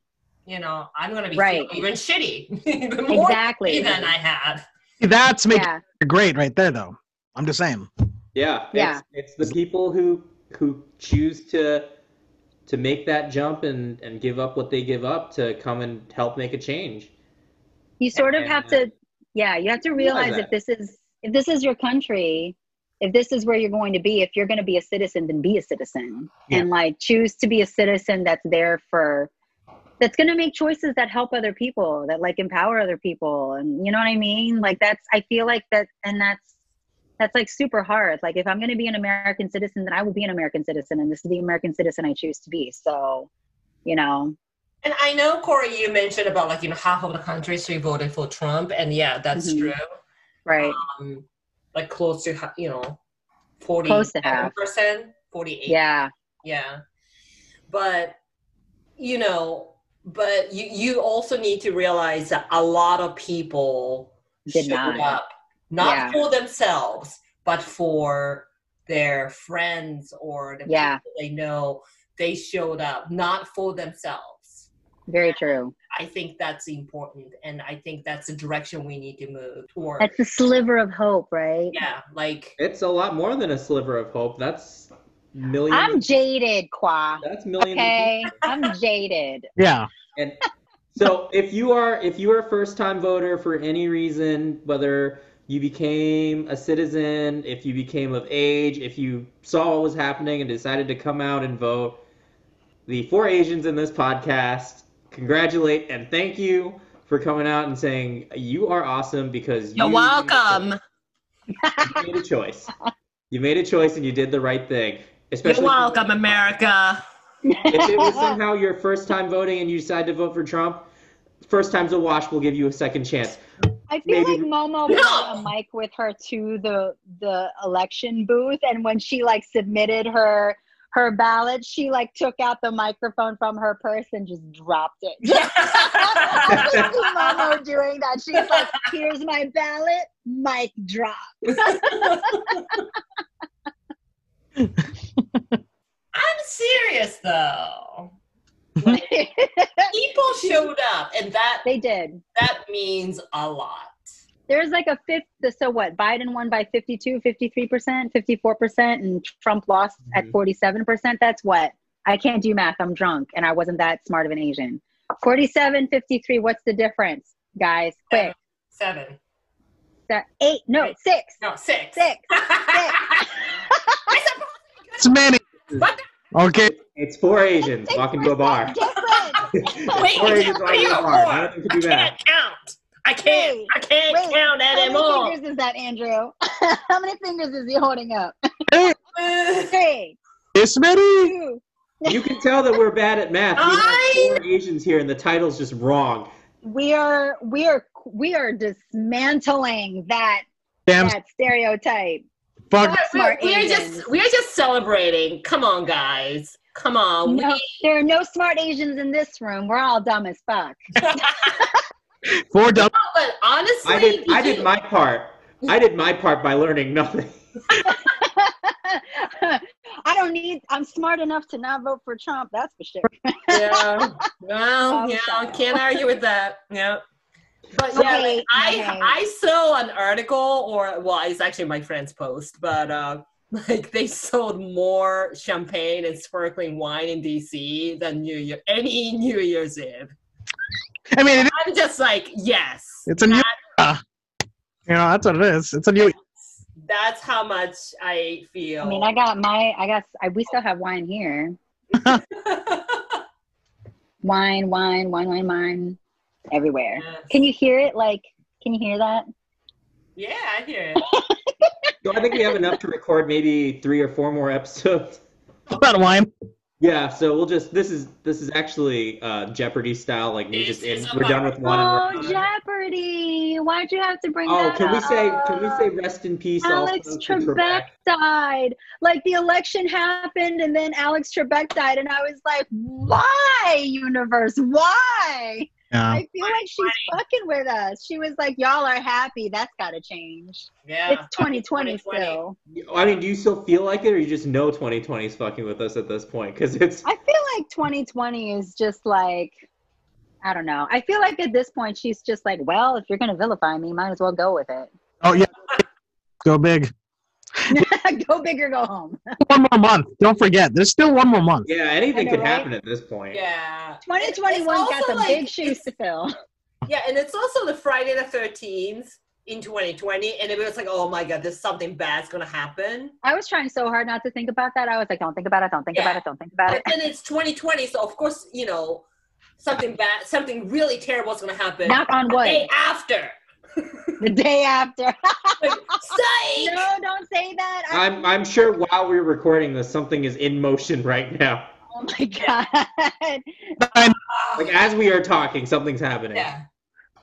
you know, I'm gonna be Right. even shitty, even more Exactly. shitty than I had. That's making Yeah. it great right there, though. I'm just saying. Yeah, Yeah. It's, it's the people who who choose to to make that jump and and give up what they give up to come and help make a change. You sort of And, have uh, to, yeah, you have to realize realize if this is if this is your country, if this is where you're going to be, if you're going to be a citizen, then be a citizen Yeah. and like choose to be a citizen that's there for that's going to make choices that help other people that like empower other people and you know what i mean like that's i feel like that and that's that's like super hard like if i'm going to be an american citizen then i will be an american citizen and this is the american citizen i choose to be so you know And I know Corey, you mentioned about like you know half of the country actually voted for Trump, and yeah, that's Mhm. true. right Um, like close to you know, forty Close to half. percent, forty eight. yeah yeah but you know but you you also need to realize that a lot of people Did not. up not Yeah. for themselves but for their friends or the Yeah. people they know they showed up not for themselves very true i think that's important and i think that's the direction we need to move toward that's a sliver of hope right yeah like It's a lot more than a sliver of hope. That's millions. i'm jaded qua that's millions. okay people. i'm jaded Yeah. And so if you are if you are a first time voter for any reason, whether you became a citizen, if you became of age, if you saw what was happening and decided to come out and vote, the four Asians in this podcast congratulate and thank you for coming out and saying you are awesome because you're you welcome You made a choice. You made a choice and you did the right thing. Especially you're welcome america if it was somehow your first time voting and you decide to vote for Trump, first time's a wash. We'll give you a second chance. I feel Maybe- like Momo brought a mic with her to the the election booth, and when she like submitted her her ballot, she like took out the microphone from her purse and just dropped it. I can see Momo doing that. She's like, "Here's my ballot, mic drop." I'm serious though. Like, people showed up, and that they did. that means a lot. There's like a fifth. So what? Biden won by 52, 53 percent, 54 percent, and Trump lost at Mhm. 47 percent. That's what? I can't do math. I'm drunk, and I wasn't that smart of an Asian. 47, 53. What's the difference, guys? Quick. Seven. That eight? No, six. No, six. Six. I It's many. What Okay. It's four Asians walking to a bar. Different. suppose- Wait, four Asians walking to a or bar. four? None of them can I do math. can't count. I can't. Wait, I can't wait. count How many fingers is that, Andrew? How many fingers is he holding up? Three, It's many. You can tell that we're bad at math. We have four Asians here, and the title's just wrong. We are we are we are dismantling that Damn that stereotype. Fuck. We're, smart we're Asians. just we're just celebrating. Come on, guys. Come on. No, there are no smart Asians in this room. We're all dumb as fuck. Four dumb. but honestly, I did. I did my part. I did my part by learning nothing. I don't need. I'm smart enough to not vote for Trump. That's for sure. yeah. Well, I'm yeah, sorry. can't argue with that. Yeah. But yeah, Okay, like, I okay. I saw an article, or well, it's actually my friend's post, but uh, like they sold more champagne and sparkling wine in DC than New Year any New Year's Eve. I mean, it, I'm just like, yes, it's a new. Uh, you know, that's what it is. It's a new. that's how much I feel. I mean, I got my. I guess I, we still have wine here. Wine, wine, wine, wine, wine, everywhere. Yes. Can you hear it? Like, can you hear that? yeah, I hear it. So I think we have enough to record maybe three or four more episodes. About wine. Yeah, so we'll just this is this is actually uh, Jeopardy style, like me This just in. We're done with one. Oh, and we're done. Jeopardy! Why'd you have to bring it up? Oh, can we up? say can we say rest in peace? Alex also to Trebek died. Like the election happened, and then Alex Trebek died, and I was like, "Why, universe? Why?" Yeah. I feel like she's fucking with us. She was like, "Y'all are happy. That's got to change. Yeah, it's 2020 2020. still." I mean, do you still feel like it, or you just know 2020 is fucking with us at this point? Because it's I feel like 2020 is just like, I don't know. I feel like at this point she's just like, "Well, if you're gonna vilify me, might as well go with it. Oh yeah. Go big. go big or go home." One more month. Don't forget. There's still one more month. yeah, anything know, could right? happen at this point. Yeah. 2021 got some like- big shoes to fill. Yeah, and it's also the Friday the 13th in 2020, and it was like, oh my god, there's something bad's gonna happen. I was trying so hard not to think about that. I was like, don't think about it, don't think Yeah. about it, don't think about But it. and it's 2020, so of course, you know, something bad, something really terrible is gonna happen. Knock on the day after. The day after. Psych! no, don't say that. I- I'm I'm sure while we're recording this, something is in motion right now. oh my god. Like as we are talking, something's happening. Yeah.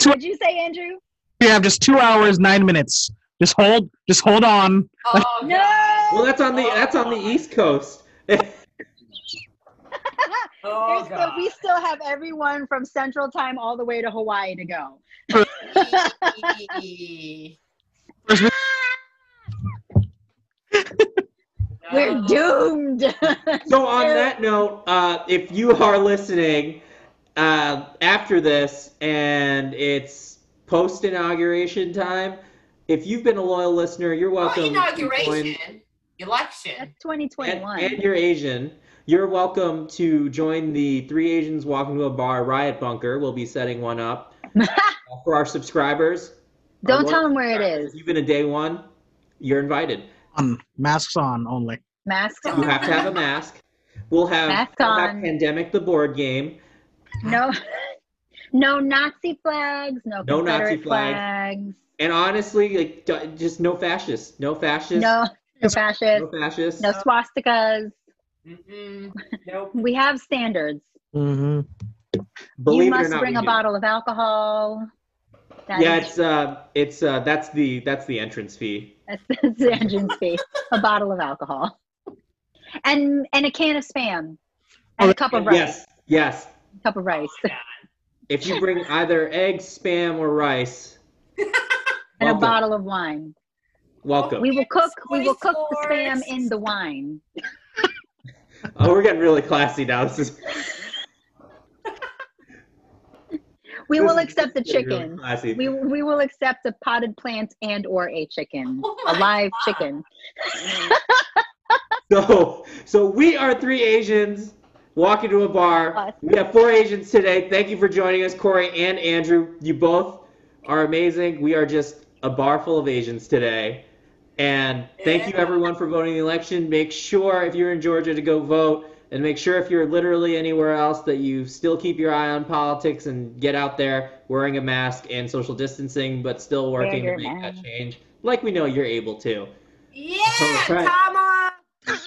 What'd you say, Andrew? We have just two hours, nine minutes. Just hold. Just hold on. Oh, No. Well, that's on the that's on the East Coast. Oh, There's still, we still have everyone from Central Time all the way to Hawaii to go. We're doomed. So on that note, uh, if you are listening uh, after this and it's post inauguration time, if you've been a loyal listener, you're Not welcome. to join- inauguration, election. That's and, 2021. and you're Asian, you're welcome to join the Three Asians Walking to a Bar Riot Bunker. We'll be setting one up uh, for our subscribers. Don't tell them where it is. If you've been a day one, you're invited. On masks on only. Masks You have to have a mask. We'll have, Mask we'll have on. Pandemic the board game. No, no Nazi flags. No, No Nazi Confederate flags. flags. And honestly, like just no fascists, no fascists, No, no fascists. no fascists. No swastikas. Nope. We have standards. Mm-hmm. Believe you it or must not, bring a do. bottle of alcohol. That Yeah, is- it's uh, it's uh, that's the that's the entrance fee. that's, that's the entrance fee. A bottle of alcohol, and and a can of spam, and a cup of rice. Yes, yes. Cup of rice, If you bring either eggs, spam, or rice, and a bottle of wine. welcome. We will cook. We will cook the spam in the wine. Oh, we're getting really classy now. This is. We this will is- accept the this is getting really chicken. classy. We we will accept a potted plant and or a chicken, Oh a live God. chicken. So, so we are three Asians walking to a bar. Us. We have four Asians today. Thank you for joining us, Corey and Andrew. You both are amazing. We are just a bar full of Asians today. And thank you everyone for voting in the election. Make sure if you're in Georgia to go vote, and make sure if you're literally anywhere else that you still keep your eye on politics and get out there wearing a mask and social distancing, but still working to your make that change, like we know you're able to. Yeah, Alright. come